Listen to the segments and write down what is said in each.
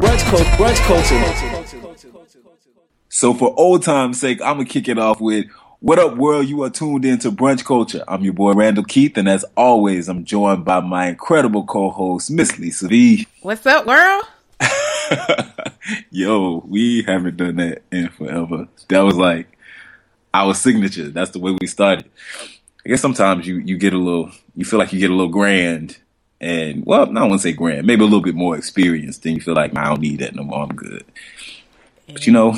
Brunch culture. Brunch culture. So for old time's sake, I'm gonna kick it off with what up world, you are tuned into Brunch Culture. I'm your boy Randall Keith, and as always, I'm joined by my incredible co-host, Miss Lisa V. What's up, world? Yo, we haven't done that in forever. That was like our signature. That's the way we started. I guess sometimes you, you get a little, you feel like you get a little grand and well, I to say grand, maybe a little bit more experience. Then you feel like, nah, I don't need that no more. I'm good. But you know,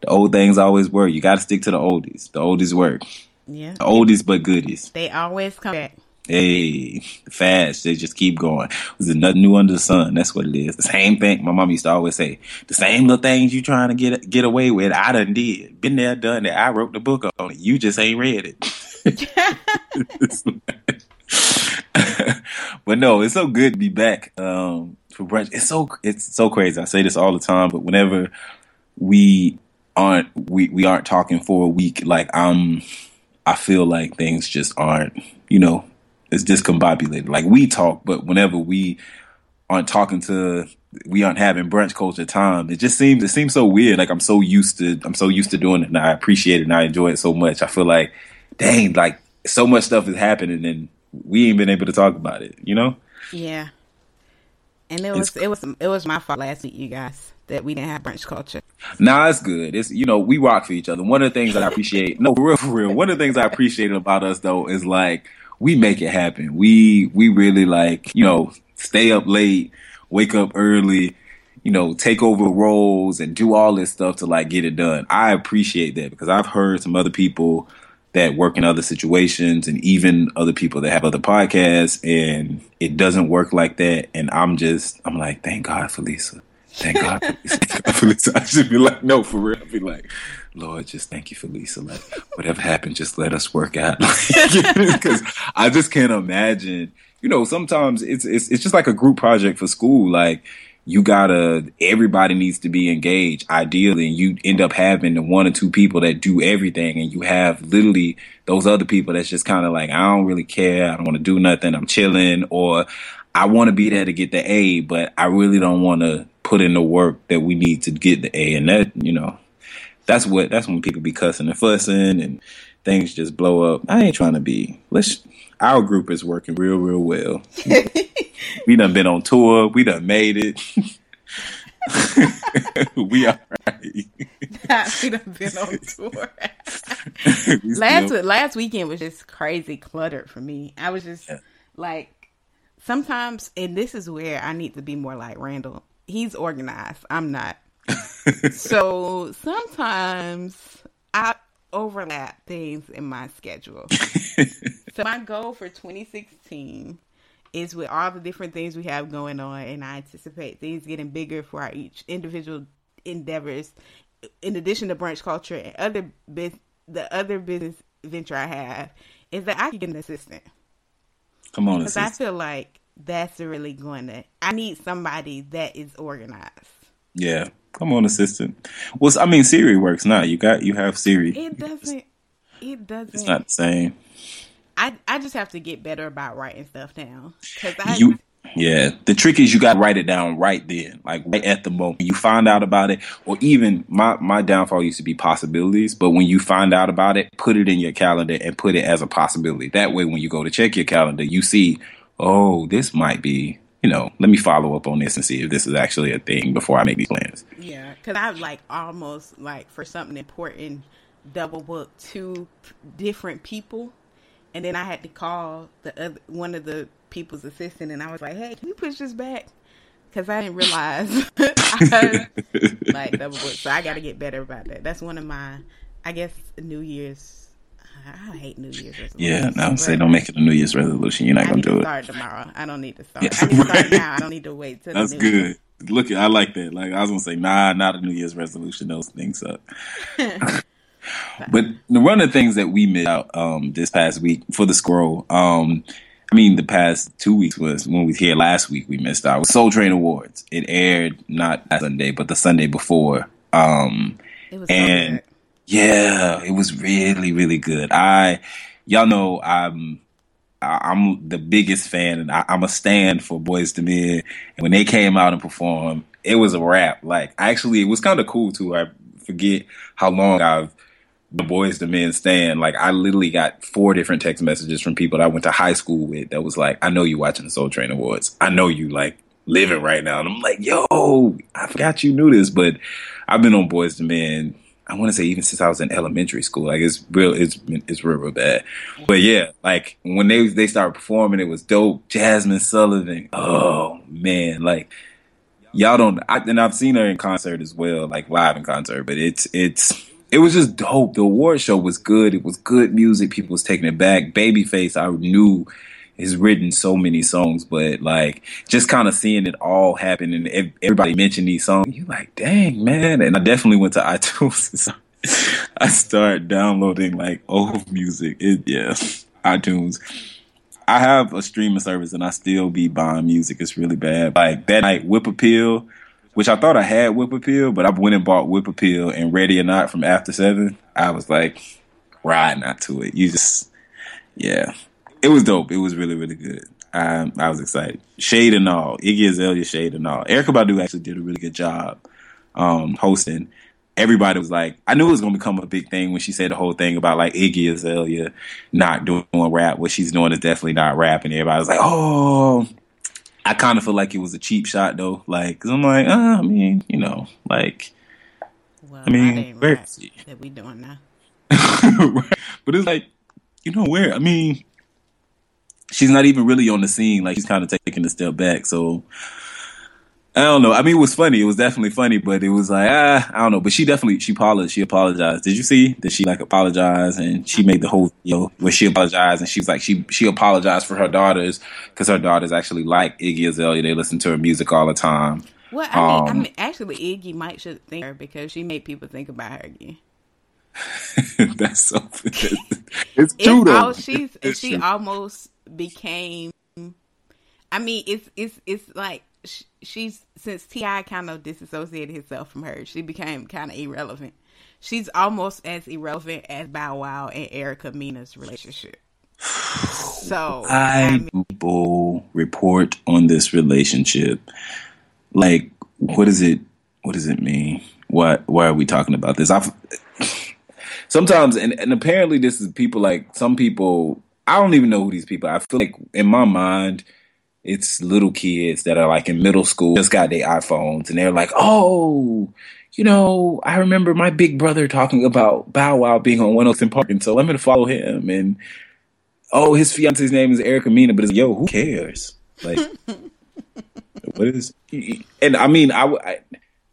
the old things always work. You got to stick to the oldies. The oldies work. Yeah. The oldies but goodies. They always come back. Hey, fast. They just keep going. There's nothing new under the sun. That's what it is. The same thing. My mom used to always say, the same little things you trying to get get away with. I done did. Been there, done that. I wrote the book on it. You just ain't read it. but no, it's so good to be back um, for brunch. It's so it's so crazy. I say this all the time, but whenever we aren't we, we aren't talking for a week, like I'm, I feel like things just aren't. You know, it's discombobulated. Like we talk, but whenever we aren't talking to we aren't having brunch culture time. It just seems it seems so weird. Like I'm so used to I'm so used to doing it and I appreciate it and I enjoy it so much. I feel like dang, like so much stuff is happening and we ain't been able to talk about it, you know? Yeah. And it was it was it was my fault last week, you guys, that we didn't have brunch culture. Nah, it's good. It's you know, we rock for each other. One of the things that I appreciate no, for real, for real. One of the things I appreciate about us though is like we make it happen. We we really like, you know, stay up late, wake up early, you know, take over roles and do all this stuff to like get it done. I appreciate that because I've heard some other people that work in other situations and even other people that have other podcasts and it doesn't work like that. And I'm just, I'm like, thank God for Lisa. Thank God for Lisa. I should be like, no, for real. I'd be like, Lord, just thank you for Lisa. Like, whatever happened, just let us work out. Because I just can't imagine. You know, sometimes it's it's it's just like a group project for school. Like, you gotta everybody needs to be engaged ideally and you end up having the one or two people that do everything and you have literally those other people that's just kind of like i don't really care i don't want to do nothing i'm chilling or i want to be there to get the a but i really don't want to put in the work that we need to get the a and that you know that's what that's when people be cussing and fussing and things just blow up. I ain't trying to be let's our group is working real real well we done been on tour. We done made it. we are right. we done been on tour. Last last weekend was just crazy cluttered for me. I was just Yeah. like sometimes and this is where I need to be more like Randall. He's organized. I'm not. so sometimes I overlap things in my schedule. so my goal for 2016 is with all the different things we have going on, and I anticipate things getting bigger for our each individual endeavors. In addition to brunch culture and other bus the other business venture I have, is that I can get an assistant Come on, because I feel like that's really going to. I need somebody that is organized. Yeah, come on, assistant. Well, I mean, Siri works now. You got you have Siri. It doesn't. It doesn't. It's not the same. I I just have to get better about writing stuff down because I You, yeah. The trick is you got to write it down right then, like right at the moment you find out about it, or even my my downfall used to be possibilities. But when you find out about it, put it in your calendar and put it as a possibility. That way, when you go to check your calendar, you see, oh, this might be. You know, let me follow up on this and see if this is actually a thing before I make these plans. Yeah, because I like almost like for something important, double book two different people, and then I had to call the other one of the people's assistant, and I was like, "Hey, can you push this back?" Because I didn't realize like double book, so I got to get better about that. That's one of my, I guess, New Year's. I hate New Year's resolutions. Yeah, no, say but don't make it a New Year's resolution. You're not I gonna do to it. start tomorrow. I don't need to start. Yeah, I need to start right. now. I don't need to wait till That's the new good. Year. Look, I like that. Like I was gonna say, nah, not a New Year's resolution. Those things suck. but one of the things that we missed out um, this past week for the scroll, um, I mean, the past two weeks was when we here last week. We missed out. Soul Train Awards. It aired not Sunday, but the Sunday before. Um, It was and yeah, it was really, really good. I, y'all know, I'm, I'm the biggest fan, and I, I'm a stand for Boyz II Men. And when they came out and performed, it was a wrap. Like, actually, it was kind of cool too. I forget how long I've the Boyz II Men stand. Like, I literally got four different text messages from people that I went to high school with. That was like, "I know you watching the Soul Train Awards. I know you like living right now." And I'm like, "Yo, I forgot you knew this." But I've been on Boyz II Men. I want to say even since I was in elementary school. Like it's real, it's it's real, real bad. But yeah, like when they they started performing, it was dope. Jazmine Sullivan. Oh man, like y'all don't. I, and I've seen her in concert as well, like live in concert. But it's it's it was just dope. The award show was good. It was good music. People was taking it back. Babyface, I knew has written so many songs, but like just kind of seeing it all happen and everybody mentioned these songs, you like, dang man. And I definitely went to iTunes. I started downloading like old music. It yeah, iTunes. I have a streaming service and I still be buying music. It's really bad. Like that night, Whip Appeal, which I thought I had Whip Appeal, but I went and bought Whip Appeal and Ready or Not from After Seven. I was like riding out to it. You just, yeah, it was dope. It was really, really good. I, I was excited. Shade and all, Iggy Azalea, Shade and all. Erykah Badu actually did a really good job um, hosting. Everybody was like, I knew it was going to become a big thing when she said the whole thing about like Iggy Azalea not doing rap. What she's doing is definitely not rap, and everybody was like, oh. I kind of feel like it was a cheap shot though, like, cause I'm like, uh, I mean, you know, like, well, I mean, where right is he? that we doing now. Right. but it's like, you know, where? I mean, she's not even really on the scene. Like she's kind of taking a step back. So I don't know. I mean, it was funny. It was definitely funny, but it was like, ah, I don't know. But she definitely she apologized. She apologized. Did you see that she like apologized and she made the whole know where she apologized and she was like she she apologized for her daughters because her daughters actually like Iggy Azalea. They listen to her music all the time. Well, I mean, I Um, mean, actually, Iggy might should thank her because she made people think about her again. That's so. It's, true though. she's It's she true. almost became. I mean, it's it's it's like sh- she's since T.I. kind of disassociated himself from her, she became kind of irrelevant. She's almost as irrelevant as Bow Wow and Erica Mena's relationship. So I I mean, people report on this relationship. Like, what does it? What does it mean? Why? Why are we talking about this? I've sometimes, and, and apparently, this is people like some people. I don't even know who these people. Are. I feel like in my mind, it's little kids that are like in middle school, just got their iPhones, and they're like, "Oh, you know, I remember my big brother talking about Bow Wow being on 106 & Park, and so I'm to follow him." And oh, his fiance's name is Erica Mena, but it's yo, who cares? Like, what is? And I mean, I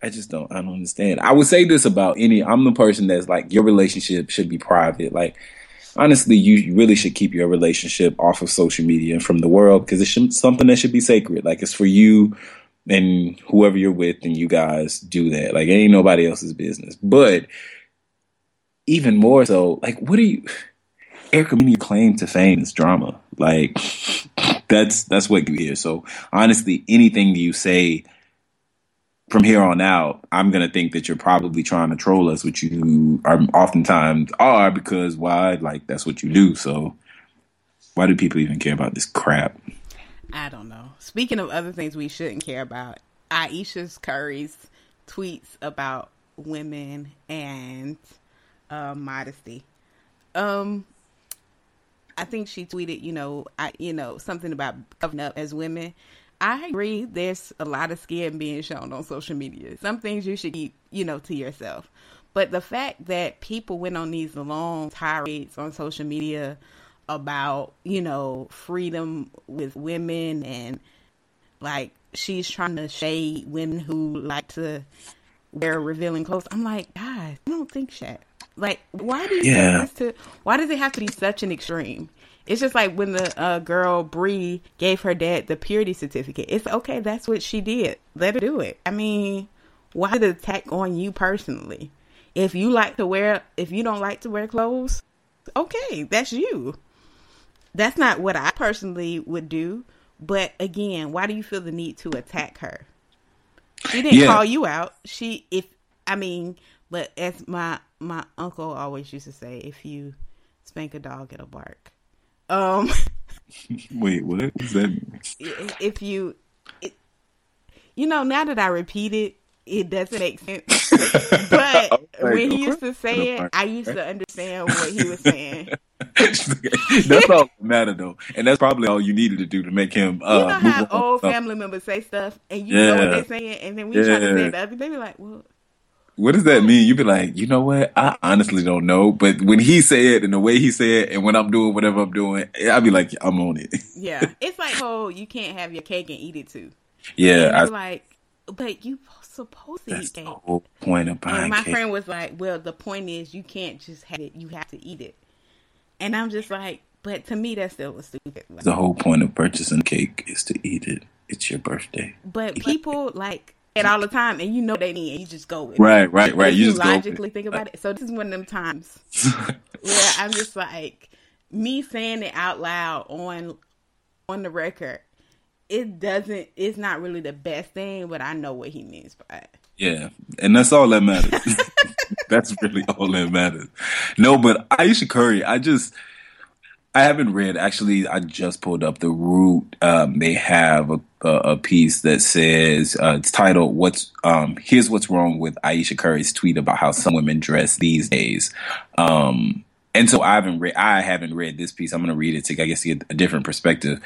I just don't, I don't understand. I would say this about any. I'm the person that's like, your relationship should be private. Like, honestly, you really should keep your relationship off of social media and from the world because it's something that should be sacred. Like, it's for you and whoever you're with, and you guys do that. Like, it ain't nobody else's business. But even more so, like, what are you? Erica Mena claim to fame is drama. Like that's that's what you hear. So honestly, anything you say from here on out, I'm gonna think that you're probably trying to troll us, which you are oftentimes are because why? Like that's what you do. So why do people even care about this crap? I don't know. Speaking of other things we shouldn't care about, Ayesha's Curry's tweets about women and uh, modesty. Um, I think she tweeted, you know, I, you know, something about covering up as women. I agree. There's a lot of skin being shown on social media. Some things you should keep, you know, to yourself. But the fact that people went on these long tirades on social media about, you know, freedom with women and like she's trying to shade women who like to wear revealing clothes. I'm like, guys, I don't think that. Like, why do you Yeah. to? Why does it have to be such an extreme? It's just like when the uh, girl Bree gave her dad the purity certificate. It's okay. That's what she did. Let her do it. I mean, why the attack on you personally? If you like to wear, if you don't like to wear clothes, okay, that's you. That's not what I personally would do. But again, why do you feel the need to attack her? She didn't Yeah. call you out. She, if I mean, but as my my uncle always used to say, if you spank a dog, it'll bark. Um, Wait, what is that? if you, it, you know, now that I repeat it, it doesn't make sense. but Okay, when he used to say it'll I used to understand what he was saying. that's all that matter though, and that's probably all you needed to do to make him. Uh, you know how old family members say stuff, and you know what they're saying, and then we try to say Yeah. the other, they be like, "Well, What does that mean? You be like, you know what? I honestly don't know. But when he said it and the way he said, it and when I'm doing whatever I'm doing, I'd be like, I'm on it. yeah." it's like, "Oh, you can't have your cake and eat it too." Yeah, and I, like, "But you supposed to that's eat the whole point of And buying my cake. friend was like, "Well, the point is, you can't just have it; you have to eat it." And I'm just like, "But to me, that's still a stupid." the whole point of purchasing cake is to eat it. It's your birthday. But people like it all the time, and you know they need, and you just go with it. Right, right, right. You you just logically think about it. So this is one of them times where I'm just like me saying it out loud on on the record. It doesn't. It's not really the best thing, but I know what he means by it. Yeah, and that's all that matters. that's really all that matters. No, but Ayesha Curry, I just I haven't read. Actually, I just pulled up the root. Um, they have a, a, piece that says uh, it's titled "What's um, Here's What's Wrong with Ayesha Curry's tweet about how some women dress these days." Um, and so I haven't read. I haven't read this piece. I'm going to read it to I guess get a different perspective.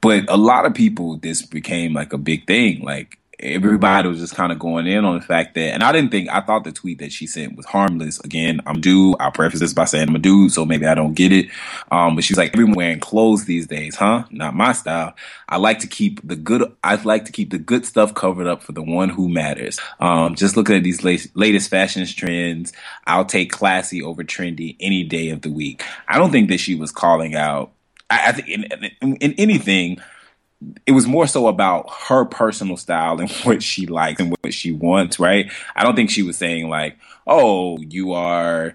But a lot of people, this became like a big thing. Like everybody was just kind of going in on the fact that, and I didn't think, I thought the tweet that she sent was harmless. Again, I'm dude. I'll preface this by saying I'm a dude, so maybe I don't get it. Um, but she's like, everyone wearing clothes these days, huh? Not my style. I like to keep the good, I like to keep the good stuff covered up for the one who matters. Um, just looking at these latest, latest fashion trends, I'll take classy over trendy any day of the week. I don't think that she was calling out I, I think in, in, in anything, it was more so about her personal style and what she likes and what she wants, right? I don't think she was saying like, "Oh, you are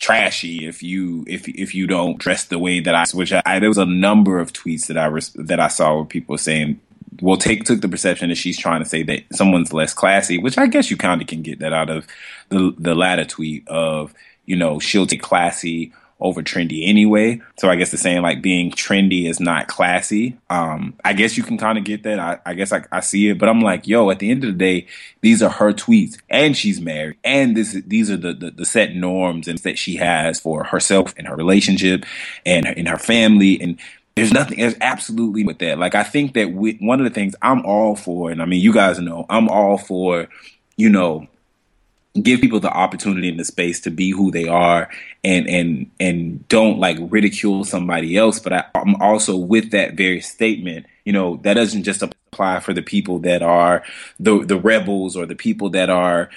trashy if you if if you don't dress the way that I." Which I, there was a number of tweets that I that I saw where people saying. Well, take took the perception that she's trying to say that someone's less classy, which I guess you kind of can get that out of the the latter tweet of you know she'll take classy over trendy anyway. So I guess the saying like being trendy is not classy. Um, I guess you can kind of get that. I, I guess I, I see it, but I'm like, yo, at the end of the day, these are her tweets and she's married and this, these are the, the, the set norms and that she has for herself and her relationship and in her family. And there's nothing, there's absolutely with that. Like, I think that we, one of the things I'm all for, and I mean, you guys know, I'm all for, you know, give people the opportunity in the space to be who they are and and and don't like ridicule somebody else. But I, i'm also with that very statement you know that doesn't just apply for the people that are the the rebels or the people that are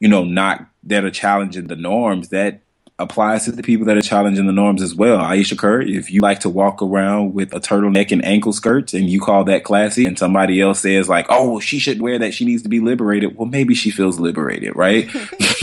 you know not that are challenging the norms. That applies to the people that are challenging the norms as well. Ayesha Curry, if you like to walk around with a turtleneck and ankle skirts and you call that classy and somebody else says like, oh, she should wear that. She needs to be liberated. Well, maybe she feels liberated, right?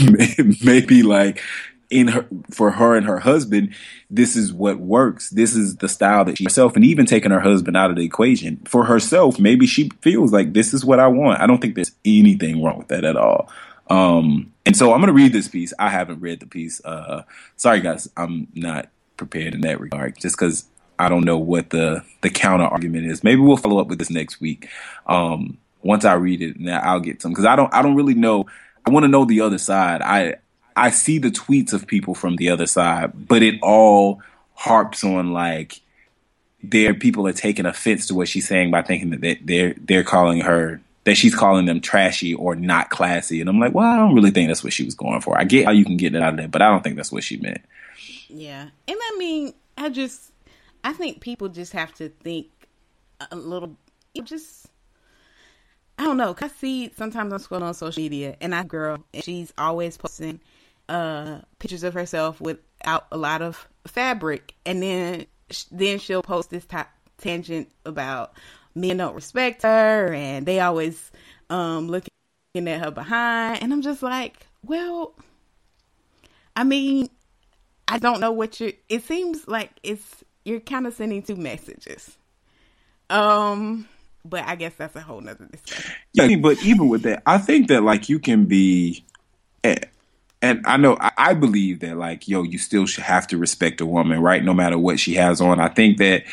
maybe like in her, for her and her husband, this is what works. This is the style that she herself, and even taking her husband out of the equation for herself, maybe she feels like this is what I want. I don't think there's anything wrong with that at all. Um, and so I'm going to read this piece. I haven't read the piece. Uh, sorry guys, I'm not prepared in that regard just because I don't know what the, the counter argument is. Maybe we'll follow up with this next week. Um, once I read it, now I'll get some because I don't, I don't really know. I want to know the other side. I, I see the tweets of people from the other side, but it all harps on like their people are taking offense to what she's saying by thinking that they, they're, they're calling her that she's calling them trashy or not classy. And I'm like, well, I don't really think that's what she was going for. I get how you can get it out of that, but I don't think that's what she meant. Yeah. And I mean, I just, I think people just have to think a little, just, I don't know. I see sometimes I'm scrolling on social media and I girl, and she's always posting uh pictures of herself without a lot of fabric and then then she'll post this ta- tangent about men don't respect her and they always um looking at her behind and I'm just like, well, I mean, I don't know what you it seems like it's you're kind of sending two messages. Um but I guess that's a whole nother discussion. Yeah, but even with that, I think that like you can be, and, and I know I, I believe that like yo, you still should have to respect a woman, right? No matter what she has on. I think that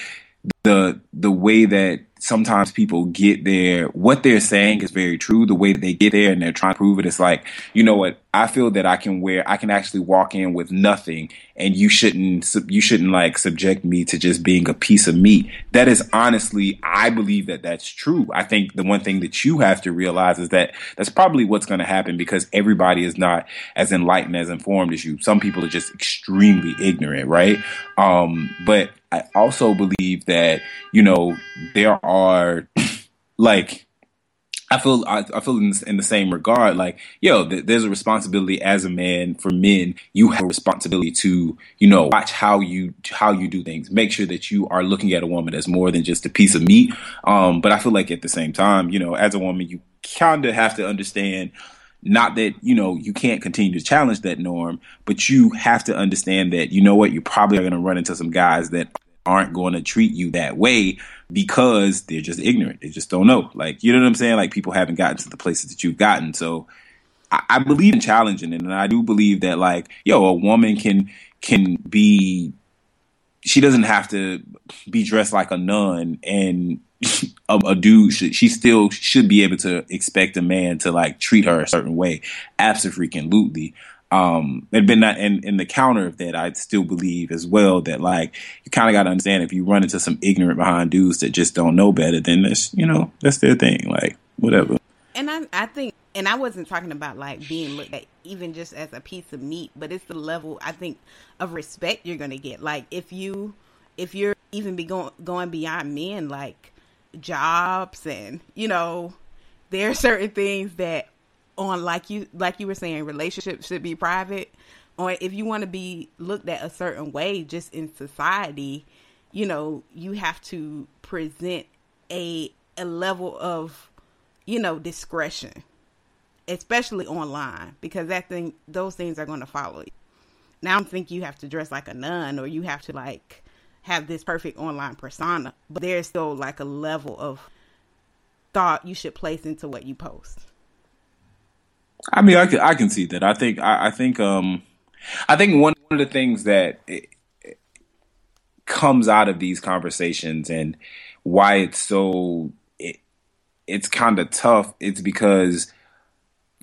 the the way that sometimes people get there, what they're saying is very true. The way that they get there and they're trying to prove it, it's like, you know what? I feel that I can wear, I can actually walk in with nothing, and you shouldn't, you shouldn't like subject me to just being a piece of meat. That is honestly, I believe that that's true. I think the one thing that you have to realize is that that's probably what's going to happen because everybody is not as enlightened, as informed as you. Some people are just extremely ignorant, right? Um, but I also believe that, you know, there are like, I feel I, I feel in, in, the same regard. Like, yo, th- there's a responsibility as a man for men. You have a responsibility to, you know, watch how you how you do things. Make sure that you are looking at a woman as more than just a piece of meat. Um, but I feel like at the same time, you know, as a woman, you kind of have to understand. Not that you know you can't continue to challenge that norm, but you have to understand that you know what you probably are going to run into some guys that aren't going to treat you that way because they're just ignorant. They just don't know. Like, you know what I'm saying? Like, people haven't gotten to the places that you've gotten. So, I, I believe in challenging it, and I do believe that, like, yo, a woman can can be. She doesn't have to be dressed like a nun, and a, a dude. She still should be able to expect a man to like treat her a certain way. Absolutely. Um, and been in, in the counter of that, I still believe as well that like you kind of got to understand if you run into some ignorant behind dudes that just don't know better, then that's you know that's their thing, like whatever. And I I think, and I wasn't talking about like being looked at even just as a piece of meat, but it's the level I think of respect you're gonna get. Like if you if you're even be going going beyond men, like jobs and you know there are certain things that on like you like you were saying relationships should be private. Or if you want to be looked at a certain way just in society you know you have to present a a level of you know discretion especially online because that thing those things are going to follow you. Now i don't think you have to dress like a nun or you have to like have this perfect online persona but there's still like a level of thought you should place into what you post I mean, I can I can see that. I think I, I think um I think one of the things that it, it comes out of these conversations and why it's so it, it's kind of tough. It's because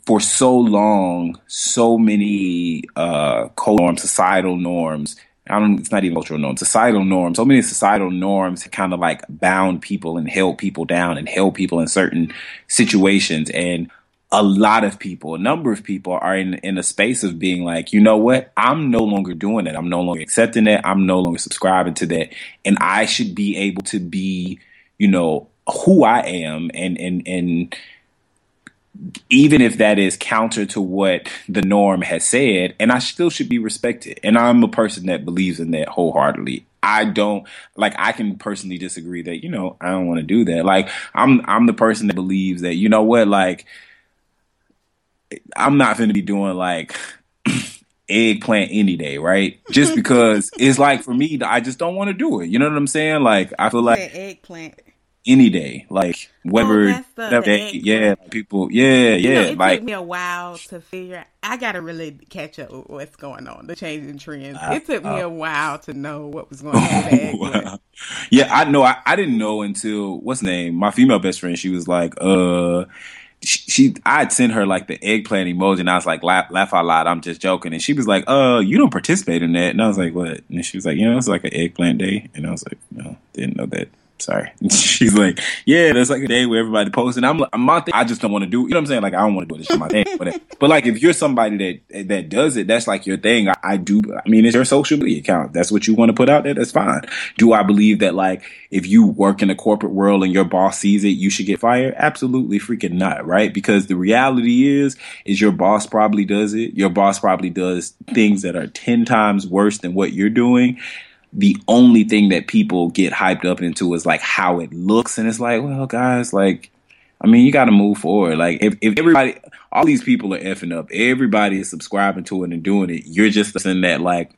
for so long, so many uh, norms, societal norms. I don't. It's not even cultural norms. Societal norms. So many societal norms kind of like bound people and held people down and held people in certain situations. And a lot of people, a number of people are in, in a space of being like, you know what? I'm no longer doing it. I'm no longer accepting it. I'm no longer subscribing to that. And I should be able to be, you know, who I am and, and, and, even if that is counter to what the norm has said, and I still should be respected. And I'm a person that believes in that wholeheartedly. I don't like I can personally disagree that, you know, I don't want to do that. Like I'm I'm the person that believes that, you know what, like I'm not going to be doing like eggplant any day, right? Just because it's like for me, I just don't want to do it. You know what I'm saying? Like I feel like eggplant any day, like whatever, oh, the, day, yeah, people, yeah, you yeah. Know, it like took me a while to figure. I gotta really catch up with what's going on, the changing trends. Uh, it took me uh, a while to know what was going on. Yeah, I know. I, I didn't know until what's name. My female best friend. She was like, uh she, she I'd send her like the eggplant emoji and I was like laugh laugh out loud I'm just joking. And she was like uh you don't participate in that. And I was like what? And she was like you know it's like an eggplant day. And I was like no didn't know that Sorry. She's like, yeah, that's like a day where everybody posts, and I'm, I'm my thing. I just don't want to do. You know what I'm saying? Like, I don't want to do this my thing. But, but like, if you're somebody that that does it, that's like your thing. I, I do. I mean, it's your social media account. That's what you want to put out there. That's fine. Do I believe that like if you work in the corporate world and your boss sees it, you should get fired? Absolutely freaking not, right? Because the reality is, is your boss probably does it. Your boss probably does things that are ten times worse than what you're doing the only thing that people get hyped up into is like how it looks. And it's like well guys like i mean you got to move forward. Like if, if everybody all these people are effing up. Everybody is subscribing to it and doing it. You're just the in that like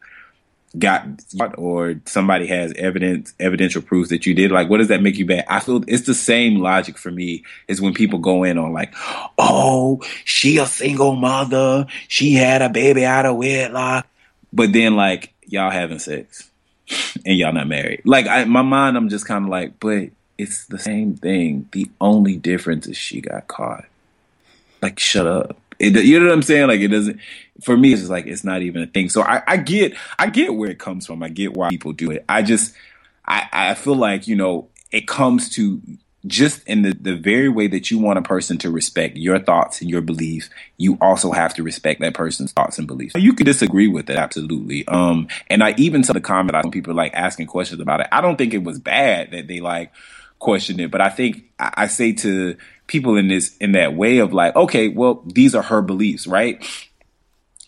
got or somebody has evidence evidential proof that you did. Like what does that make you bad? I feel it's the same logic for me is when people go in on like oh she a single mother. She had a baby out of wedlock. But then like y'all having sex and y'all not married. Like I, my mind, I'm just kind of like, but it's the same thing. The only difference is she got caught. Like, shut up. It, you know what I'm saying? Like, it doesn't. For me, it's just like it's not even a thing. So I, I get, I get where it comes from. I get why people do it. I just, I, I feel like you know, it comes to just in the, the very way that you want a person to respect your thoughts and your beliefs, you also have to respect that person's thoughts and beliefs. You could disagree with it, absolutely. Um, and I even saw the comment, I people like asking questions about it. I don't think it was bad that they like questioned it, but I think I, I say to people in this, in that way of like, okay, well, these are her beliefs, right?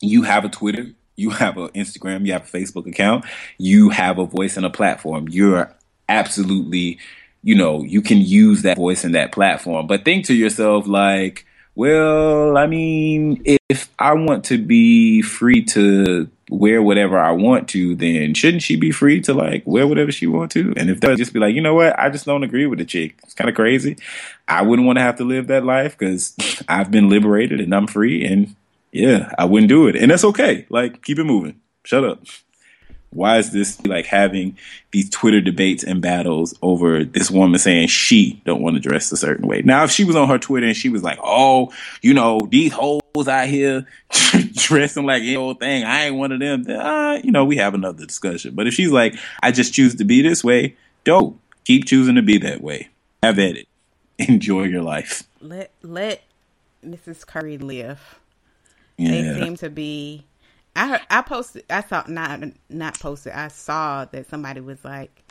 You have a Twitter, you have an Instagram, you have a Facebook account, you have a voice and a platform. You're absolutely you know, you can use that voice and that platform. But think to yourself, like, well, I mean, if I want to be free to wear whatever I want to, then shouldn't she be free to like wear whatever she want to? And if they just be like, you know what, I just don't agree with the chick. It's kind of crazy. I wouldn't want to have to live that life because I've been liberated and I'm free. And yeah, I wouldn't do it. And that's okay. Like, keep it moving. Shut up why is this like having these Twitter debates and battles over this woman saying she don't want to dress a certain way? Now, if she was on her Twitter and she was like, "Oh, you know, these hoes out here dressing like any old thing, I ain't one of them," then, uh, you know, we have another discussion. But if she's like, "I just choose to be this way," don't keep choosing to be that way. Have at it. Enjoy your life. Let let Mrs. Curry live. Yeah. They seem to be I I posted I saw not not posted I saw that somebody was like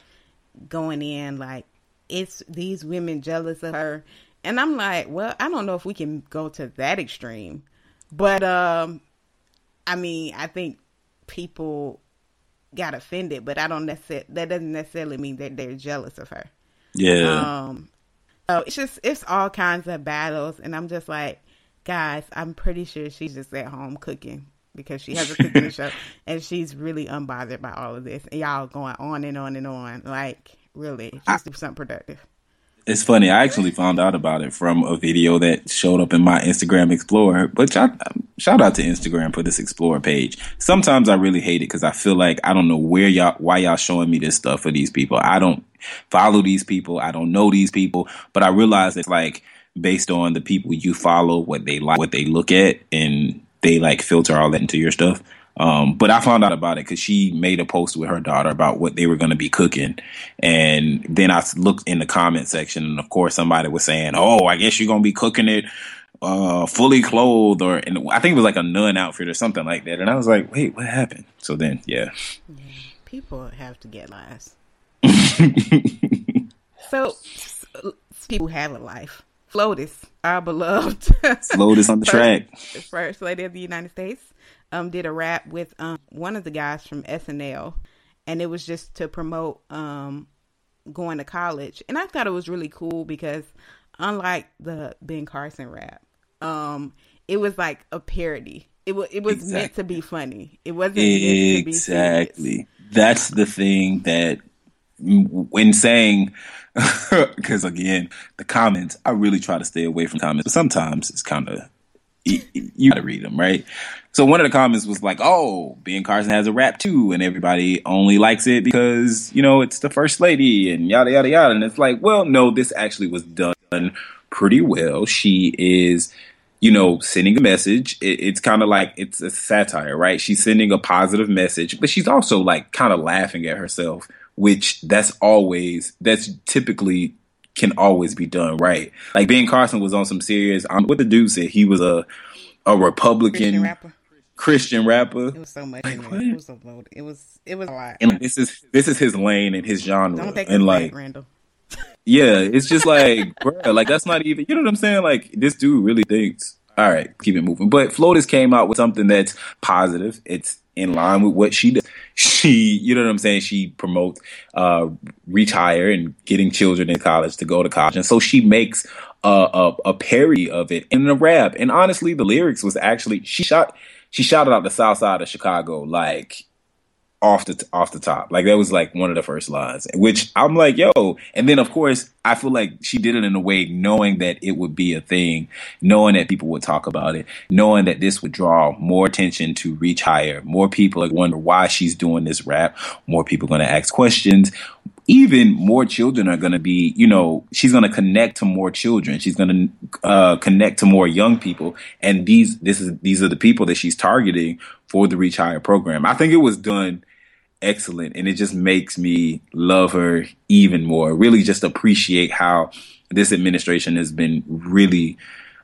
going in like it's these women jealous of her. And I'm like well I don't know if we can go to that extreme. But um I mean I think people got offended but I don't necessarily that doesn't necessarily mean that they're jealous of her. Yeah. Um so it's just it's all kinds of battles. And I'm just like guys I'm pretty sure she's just at home cooking because she has a cooking show and she's really unbothered by all of this. And y'all going on and on and on. Like, really, just do something productive. It's funny. I actually found out about it from a video that showed up in my Instagram Explorer. But shout, um, shout out to Instagram for this Explorer page. Sometimes I really hate it because I feel like I don't know where y'all, why y'all showing me this stuff for these people. I don't follow these people. I don't know these people. But I realize it's like based on the people you follow, what they like, what they look at, and they like filter all that into your stuff. Um, but I found out about it because she made a post with her daughter about what they were going to be cooking. And then I looked in the comment section, and of course, somebody was saying, Oh, I guess you're going to be cooking it uh, fully clothed, or and I think it was like a nun outfit or something like that. And I was like, Wait, what happened? So then, yeah. yeah people have to get lives. so, people have a life. FLOTUS, our beloved FLOTUS on the track, first lady of the United States, um, did a rap with um one of the guys from SNL, and it was just to promote um going to college, and I thought it was really cool because unlike the Ben Carson rap, um, it was like a parody. It was it was exactly. meant to be funny. It wasn't exactly. That's the thing that when saying because again, the comments, I really try to stay away from comments, but sometimes it's kind of you, you gotta read them, right? So one of the comments was like, "Oh, Ben Carson has a rap too, and everybody only likes it because you know it's the first lady and yada yada yada." And it's like, well, no, this actually was done pretty well. She is, you know, sending a message. It, it's kind of like it's a satire, right? She's sending a positive message, but she's also like kind of laughing at herself which that's always that's typically can always be done right. Like Ben Carson was on some serious. Um, what the dude said he was a a Republican Christian rapper. Christian rapper. It was so much. there. It was so loaded. It was. It was a lot. And this is this is his lane and his genre. Don't take and like Randall. yeah, it's just like bruh, like that's not even you know what I'm saying? Like this dude really thinks. All right, keep it moving. But Flotus came out with something that's positive. It's in line with what she does. She, you know what I'm saying? She promotes uh Reach Higher and getting children in college to go to college. And so she makes a, a, a parody of it in a rap. And honestly, the lyrics was actually she shot she shouted out the south side of Chicago like off the off the top. Like that was like one of the first lines, which I'm like, yo. And then of course, I feel like she did it in a way knowing that it would be a thing, knowing that people would talk about it, knowing that this would draw more attention to reach higher. More people like wonder why she's doing this rap. More people going to ask questions. Even more children are going to be, you know, she's going to connect to more children. She's going to uh, connect to more young people, and these this is these are the people that she's targeting for the Reach Higher program. I think it was done excellent and it just makes me love her even more really just appreciate how this administration has been really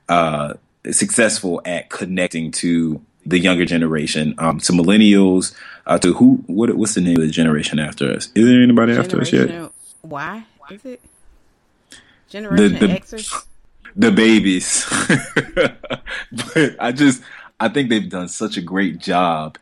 uh successful at connecting to the younger generation um to millennials uh to who what what's the name of the generation after us is there anybody after us yet why is it? Generation the- Xers. the babies. but I just I think they've done such a great job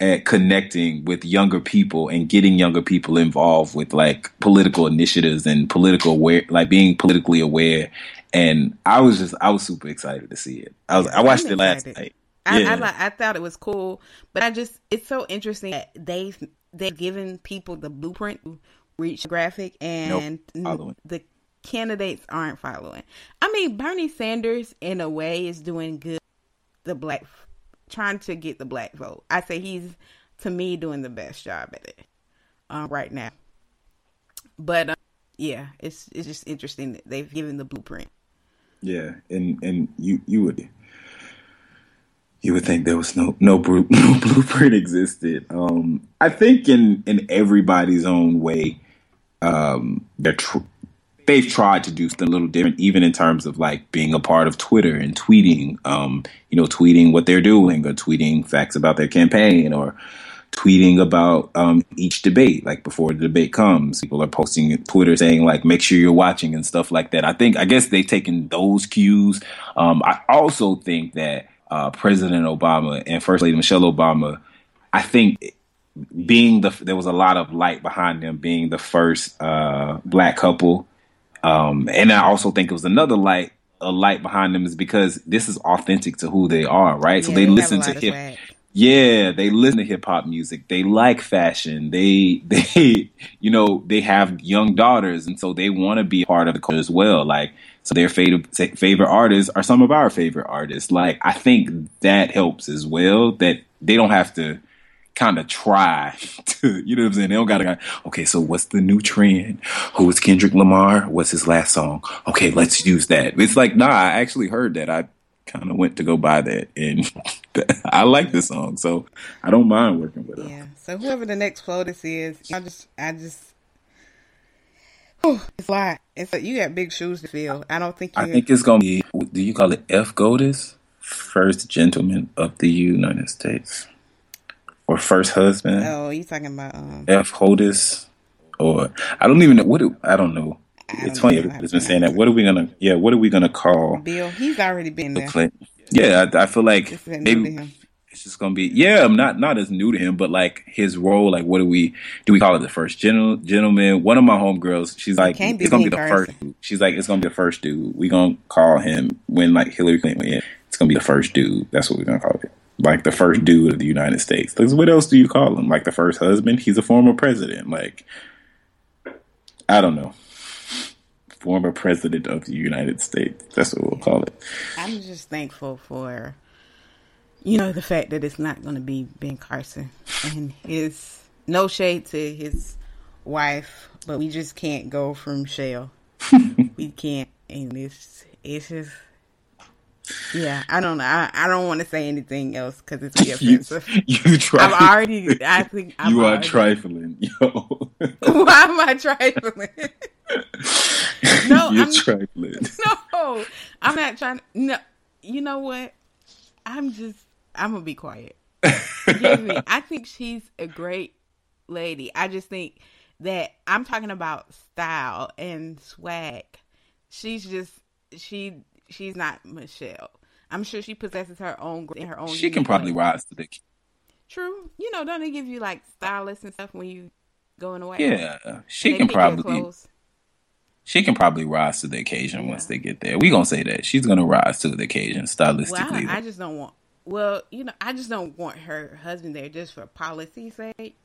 at connecting with younger people and getting younger people involved with like political initiatives and political aware like being politically aware and I was just I was super excited to see it. I was I watched it last night. I, Yeah. I like. I thought it was cool, but I just it's so interesting that they've they've given people the blueprint to reach graphic and following. the candidates aren't following. I mean, Bernie Sanders in a way is doing good. The black trying to get the black vote. I say he's to me doing the best job at it um, right now. But um, yeah, it's it's just interesting that they've given the blueprint. Yeah, and and you you would you would think there was no no, no blueprint existed. Um, I think in in everybody's own way, um, they're tr- they've tried to do something a little different, even in terms of like being a part of Twitter and tweeting. Um, you know, tweeting what they're doing or tweeting facts about their campaign or tweeting about um, each debate, like before the debate comes. People are posting Twitter saying like, make sure you're watching and stuff like that. I think, I guess they've taken those cues. Um, I also think that uh, President Obama and First Lady Michelle Obama, I think being the, there was a lot of light behind them being the first uh, black couple. Um, and I also think it was another light, a light behind them is because this is authentic to who they are, right? so Yeah, they listen to hip, swag. yeah, they listen to hip hop music. They like fashion. They they you know they have young daughters, and so they want to be part of the culture as well. Like so, their favorite favorite artists are some of our favorite artists. Like I think that helps as well. That they don't have to kind of try to you know what I'm saying. They don't gotta okay. So what's the new trend? Who is Kendrick Lamar? What's his last song? Okay, let's use that. It's like nah. I actually heard that. I kind of went to go buy that, and I like this song, so I don't mind working with her. Yeah. So whoever the next Flotus is, I just, I just, Whew, it's a lot. It's like you got big shoes to fill. I don't think you. I think it's gonna be. Do you call it F. Godis, first gentleman of the United States, or first husband? oh, you talking about? Um, F. Hodis, or I don't even know what. Do, I don't know. I It's funny. how been saying that. What are we gonna? Yeah. What are we gonna call Bill, he's already been the there. Clinton? Yeah, I, I feel like This isn't new to maybe it's just gonna be. Yeah, I'm not not as new to him, but like his role. Like, what do we do? We call it the first gen- gentleman. One of my homegirls, she's like, it's gonna be the first. dude. She's like, it's gonna be the first dude. We gonna call him when like Hillary Clinton. went in. It's gonna be the first dude. That's what we're gonna call it. Like the first dude of the United States. Because what else do you call him? Like the first husband? He's a former president. Like, I don't know. Former president of the United States. That's what we'll call it. I'm just thankful for, you know, the fact that it's not going to be Ben Carson and his. No shade to his wife, but we just can't go from Shell. we can't, and it's it's just. Yeah, I don't know. I, I don't want to say anything else because it's be You, offensive. you try. I've already. I think I've you are already- trifling, yo. Why am I trifling? no, You're I'm trifling. no, I'm not trying. No, you know what? I'm just. I'm gonna be quiet. Excuse me. I think she's a great lady. I just think that I'm talking about style and swag. She's just she. She's not Michelle. I'm sure she possesses her own in her own. She can probably way. rise to the. True. You know, don't they give you like stylists and stuff when you going away? Yeah, she can probably. She can probably rise to the occasion once they get there. We gonna say that she's gonna rise to the occasion Well, stylistically. I, I just don't want. Well, you know, I just don't want her husband there just for policy's sake.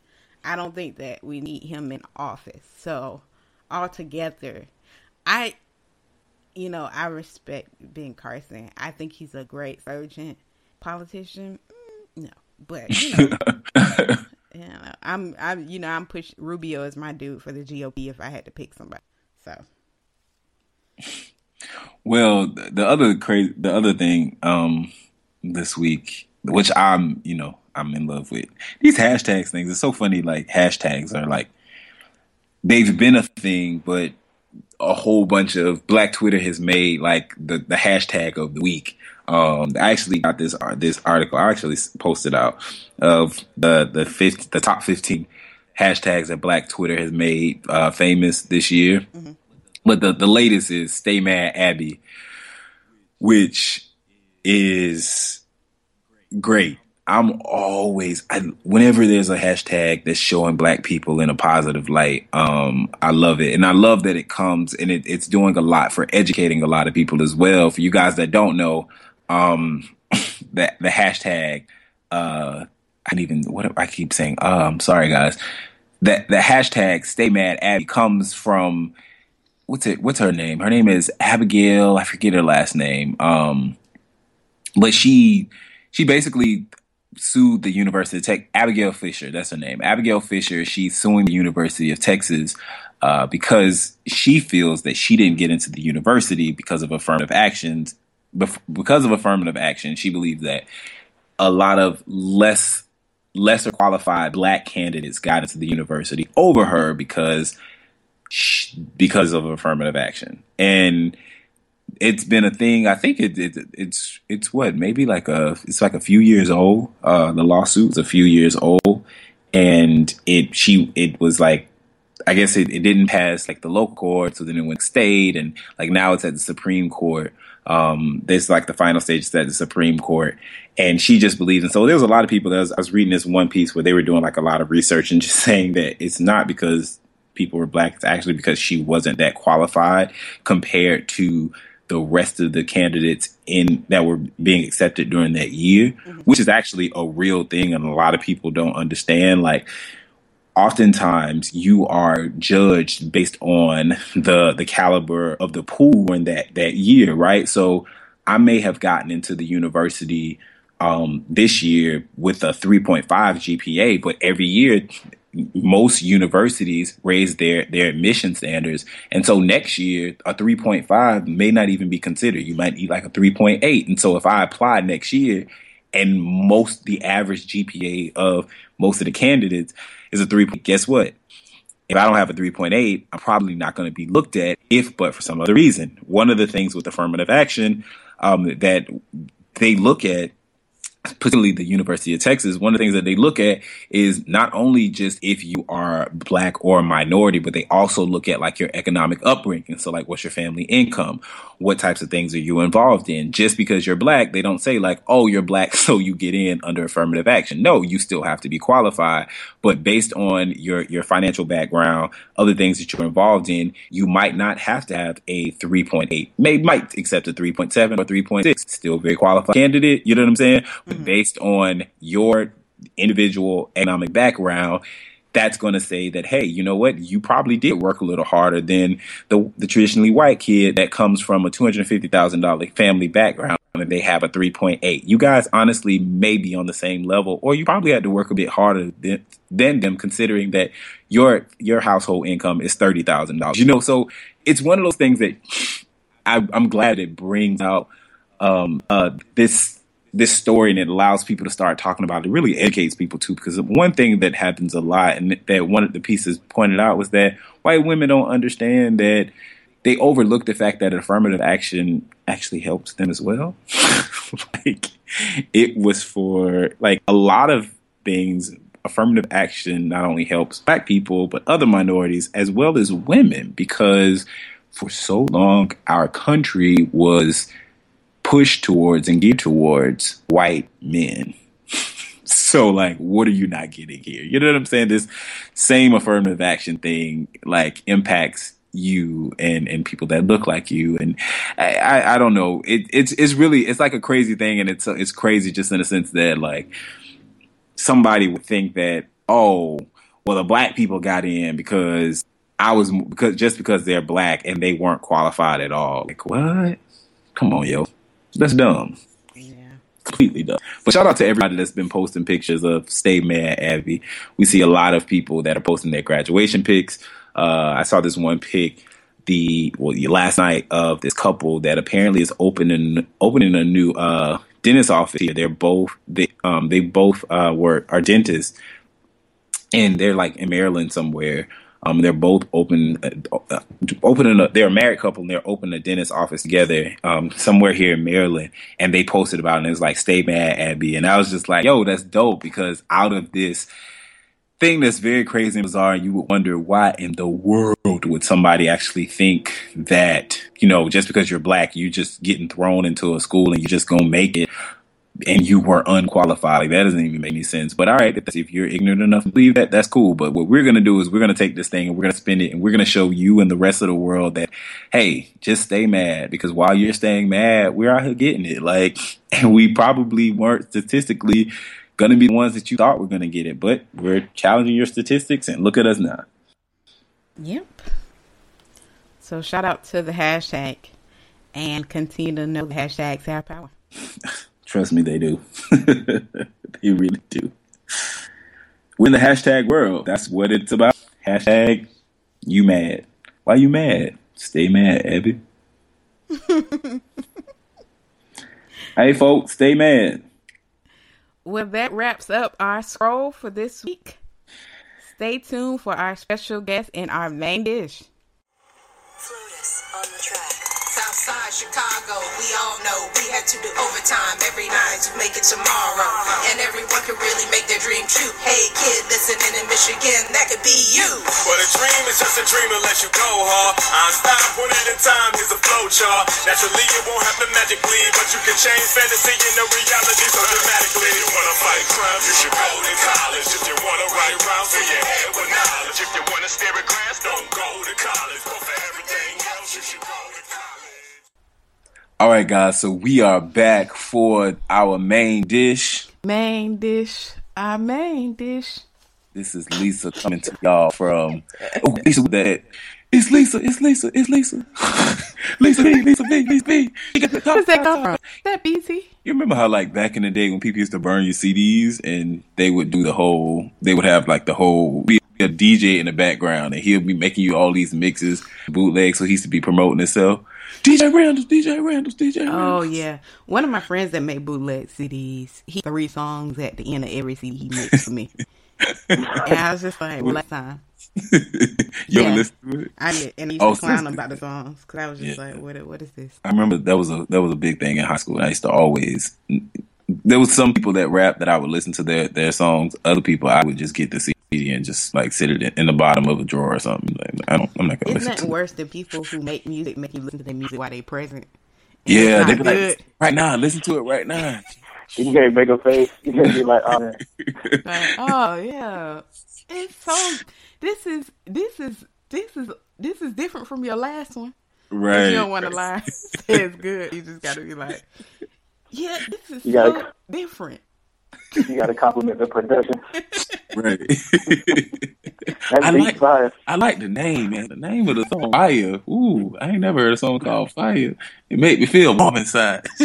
I don't think that we need him in office. So, altogether, I, you know, I respect Ben Carson. I think he's a great surgeon, politician. Mm, no, but you know, you know, I'm, I'm, you know, I'm push Rubio as my dude for the GOP if I had to pick somebody. So, Well, the other crazy, the other thing um, this week, which I'm, you know, I'm in love with these hashtags things. It's so funny. Like hashtags are like they've been a thing, but a whole bunch of Black Twitter has made like the the hashtag of the week. Um, I actually got this ar- this article. I actually posted out of the the fifth the top fifteen hashtags that Black Twitter has made uh, famous this year. But the the latest is "Stay Mad Abby," which is great. I'm always I whenever there's a hashtag that's showing black people in a positive light, um, I love it. And I love that it comes and it, it's doing a lot for educating a lot of people as well. For you guys that don't know, um that the hashtag uh I even what I keep saying, uh, I'm sorry guys. That the hashtag stay mad Abby comes from what's it what's her name? Her name is Abigail, I forget her last name. Um but she she basically sued the University of Tech. Abigail Fisher, that's her name. Abigail Fisher. She's suing the University of Texas uh, because she feels that she didn't get into the university because of affirmative actions. Bef- Because of affirmative action, she believes that a lot of less lesser qualified black candidates got into the university over her because because of affirmative action and it's been a thing. I think it, it it's it's what maybe like a it's like a few years old. Uh, the lawsuit's a few years old, and it she it was like I guess it, it didn't pass like the local court, so then it went state, and like now it's at the Supreme Court. Um, this like the final stage is at the Supreme Court, and she just believes. And so there was a lot of people that was, I was reading this one piece where they were doing like a lot of research and just saying that it's not because people were black; it's actually because she wasn't that qualified compared to the rest of the candidates in that were being accepted during that year, which is actually a real thing, and a lot of people don't understand. Like, oftentimes you are judged based on the the caliber of the pool in that that year, right? So, I may have gotten into the university um, this year with a 3.5 GPA, but every year most universities raise their their admission standards. And so next year a 3.5 may not even be considered. You might need like a 3.8 and so if i apply next year and most the average gpa of most of the candidates is a 3 guess what? If i don't have a 3.8 i'm probably not going to be looked at if but for some other reason. One of the things with affirmative action um, that they look at particularly the University of Texas, one of the things that they look at is not only just if you are black or minority, but they also look at like your economic upbringing. So like what's your family income? What types of things are you involved in? Just because you're black, they don't say like, oh, you're black, so you get in under affirmative action. No, you still have to be qualified. But based on your, your financial background, other things that you're involved in, you might not have to have a 3.8, may might accept a 3.7 or 3.6. Still very qualified candidate. You know what I'm saying? But mm-hmm. based on your individual economic background, that's going to say that, hey, you know what? You probably did work a little harder than the, the traditionally white kid that comes from a $250,000 family background and they have a 3.8. You guys honestly may be on the same level, or you probably had to work a bit harder than, than them considering that your, your household income is $30,000. You know, so it's one of those things that I, I'm glad it brings out, um, uh, this, this story and it allows people to start talking about it. it really educates people too because one thing that happens a lot and that one of the pieces pointed out was that white women don't understand that they overlook the fact that affirmative action actually helps them as well like it was for like a lot of things affirmative action not only helps black people but other minorities as well as women because for so long our country was pushed towards and geared towards white men. so like what are you not getting here? You know what I'm saying? This same affirmative action thing like impacts you and and people that look like you and I I, I don't know it it's it's really it's like a crazy thing and it's it's crazy just in the sense that like somebody would think that oh well the black people got in because I was because just because they're black and they weren't qualified at all like what come on yo that's dumb. Yeah. Completely dumb. But shout out to everybody that's been posting pictures of Stay Mad Abby. We see a lot of people that are posting their graduation pics. Uh, I saw this one pic the well last night of this couple that apparently is opening opening a new uh, dentist office here. They're both they um they both uh, were are dentists and they're like in Maryland somewhere. Um, they're both open, uh, they're a married couple, and they're opening a dentist office together um, somewhere here in Maryland. And they posted about it. and It was like, "Stay mad, Abby," and I was just like, "Yo, that's dope!" Because out of this thing that's very crazy and bizarre, you would wonder why in the world would somebody actually think that you know just because you're black, you're just getting thrown into a school and you're just gonna make it and you were unqualified. Like, that doesn't even make any sense. But all right, if you're ignorant enough to believe that, that's cool. But what we're going to do is we're going to take this thing and we're going to spend it and we're going to show you and the rest of the world that, hey, just stay mad because while you're staying mad, we're out here getting it. Like, and we probably weren't statistically going to be the ones that you thought were going to get it, but we're challenging your statistics and look at us now. Yep. So shout out to the hashtag and continue to know the hashtags have power. Trust me, they do. they really do. We're in the hashtag world. That's what it's about. Hashtag you mad. Why you mad? Stay mad, Abby. hey, folks, stay mad. Well, that wraps up our scroll for this week. Stay tuned for our special guest and our main dish. Chicago, we all know we had to do overtime every night to make it tomorrow. And everyone can really make their dream true. Hey, kid, listening in Michigan, that could be you. But a dream is just a dream unless you go hard. Einstein put it in time, here's a flow chart. Naturally, it won't happen magically, but you can change fantasy into reality so dramatically. If you wanna fight crime, you should go to college. If you wanna write rhymes, fill your head with knowledge. If you wanna stare at grass, don't go to college. But for everything else, you should go to college. All right, guys. So we are back for our main dish. Main dish. Our main dish. This is Lisa coming to y'all from. Oh, Lisa with that. It's Lisa. It's Lisa. It's Lisa. Lisa B. Lisa B. Lisa B. Where's that come from? That BT. You remember how like back in the day when people used to burn your CDs and they would do the whole. They would have like the whole. Be a DJ in the background, and he'll be making you all these mixes, bootlegs. So he used to be promoting himself. DJ Randall's, DJ Randall's, DJ Randall's. Oh yeah, one of my friends that made bootleg CDs. He three songs at the end of every CD he makes for me, and I was just like, "Last time." you yeah, listen to it? I did, and he used oh, to clown about the songs because I was just yeah. like, "What? What is this?" I remember that was a that was a big thing in high school. I used to always. There was some people that rap that I would listen to their their songs. Other people I would just get the CD and just like sit it in the bottom of a drawer or something. Like, I don't. I'm not gonna Isn't listen. that worse than people who make music make you listen to their music while they present? Yeah, they be like, right now, listen to it right now. You can't make a face. You can't be like, oh, like, oh yeah, it's so. This is this is this is this is different from your last one. Right. You don't want to lie. it's good. You just got to be like, yeah, this is you gotta, different. You got to compliment the production. right. I like fire. I like the name, man. The name of the song, Fire. Ooh, I ain't never heard a song called Fire. It made me feel warm inside.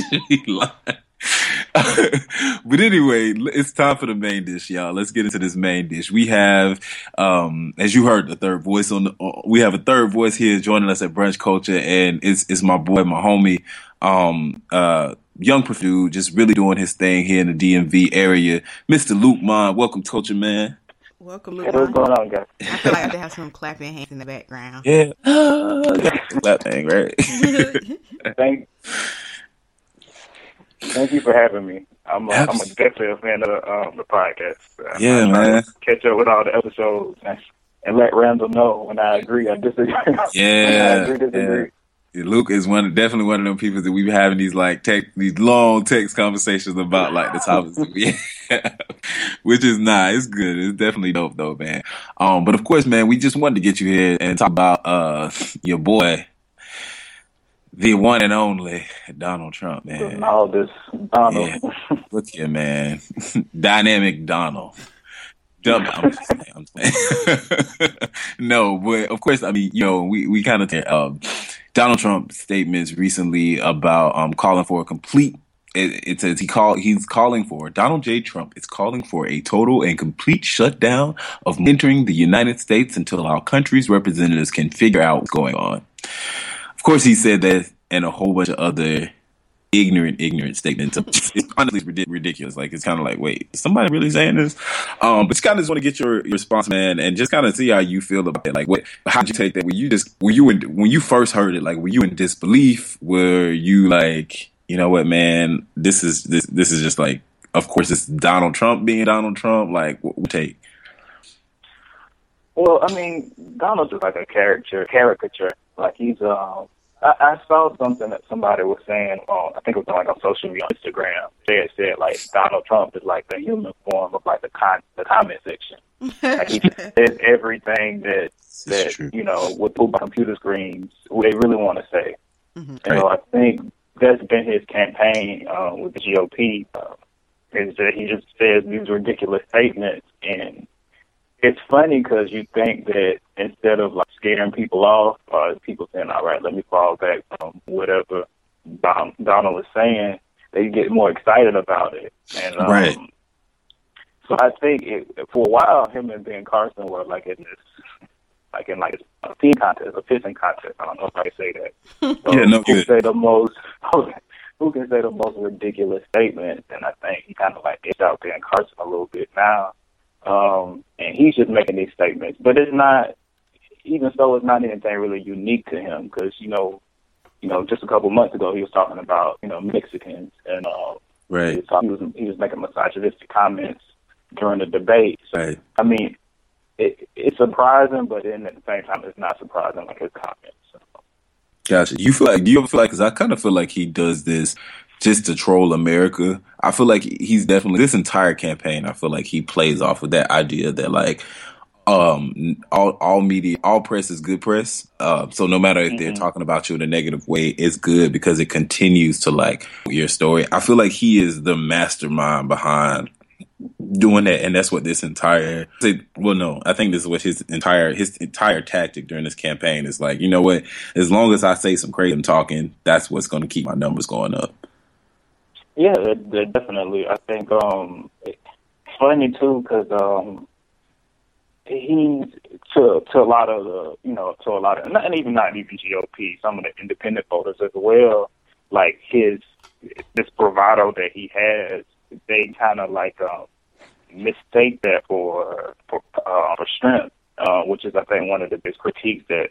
but anyway, it's time for the main dish, y'all. Let's get into this main dish. We have, um, as you heard, the third voice on the. Uh, we have a third voice here joining us at Brunch Culture, and it's it's my boy, my homie, um, uh, young dude, just really doing his thing here in the DMV area. Mr. Luke Mon, welcome, Culture Man. Welcome, Hey, Luke. what's going on, guys? I feel like I have to have some clapping hands in the background. Yeah, that thing, right? Thank, thank you for having me. I'm, a, I'm a Abs- definitely a fan of the, um, the podcast. I- Yeah, I try to man. Catch up with all the episodes and, and let Randall know when I agree or disagree. Yeah, I Yeah, agree, disagree. Luke is one, definitely one of them people that we be having these like tech, these long text conversations about like the topics that we have, which is not, it's good. It's definitely dope though, man. Um, but of course, man, we just wanted to get you here and talk about, uh, your boy, the one and only Donald Trump, man. All this Donald. Yeah. Look here, man. Dynamic Donald. Dumb. I'm saying, I'm saying. no, but of course, I mean, you know, we, we kind of, um, Donald Trump's statements recently about, um, calling for a complete, it, it says he call, he's calling for, Donald J. Trump is calling for a total and complete shutdown of entering the United States until our country's representatives can figure out what's going on. Of course, he said that and a whole bunch of other ignorant, ignorant statement. It's honestly ridic- ridiculous. Like it's kind of like, wait, somebody really saying this? Um, but just kind of just want to get your, your response, man, and just kind of see how you feel about it. Like, what? How would you take that? Were you just were you in when you first heard it? Like, were you in disbelief? Were you like, you know what, man? This is this this is just like, of course, it's Donald Trump being Donald Trump. Like, what would take? Well, I mean, Donald's like a caricature. Caricature. Like he's. Um, I, I saw something that somebody was saying on. I think it was on like on social media, on Instagram. They had said like Donald Trump is like the human form of like the con the comment section. Like he says everything that This that true. you know would put by computer screens what they really want to say. Mhm. And so I think that's been his campaign uh, with the GOP. Uh, is that he just says these ridiculous statements, and it's funny because you think that instead of like scaring people off, or people saying, "All right, let me fall back from whatever Don- Donald is saying," they get more excited about it. And um, Right. So I think it, for a while, him and Ben Carson were like in this, like in like a team contest, a pissing contest. I don't know if I say that. So Yeah, no, who good. can say the most? Who can say the most ridiculous statement? And I think he kind of like edged out Ben Carson a little bit now. Um, and he's just making these statements, but it's not. Even so, it's not anything really unique to him because you know, you know, just a couple months ago he was talking about you know Mexicans and uh, he Right. was, talking, he was he was making misogynistic comments during the debate. So Right. I mean, it, it's surprising, but then at the same time, it's not surprising like his comments. So. Gotcha. You feel like do you ever feel like because I kind of feel like he does this just to troll America. I feel like he's definitely this entire campaign. I feel like he plays off of that idea that like um all all media all press is good press. Uh, so no matter if they're Mhm. talking about you in a negative way, it's good because it continues to like your story. I feel like he is the mastermind behind doing that and that's what this entire well no i think this is what his entire his entire tactic during this campaign is like you know what as long as i say some crazy talking that's what's going to keep my numbers going up Yeah, it, it definitely. I think um, it's funny too because um, he's to to a lot of the you know to a lot of not and even not even GOP, some of the independent voters as well. Like his this bravado that he has, they kind of like um, mistake that for for uh, for strength, uh, which is I think one of the big critiques that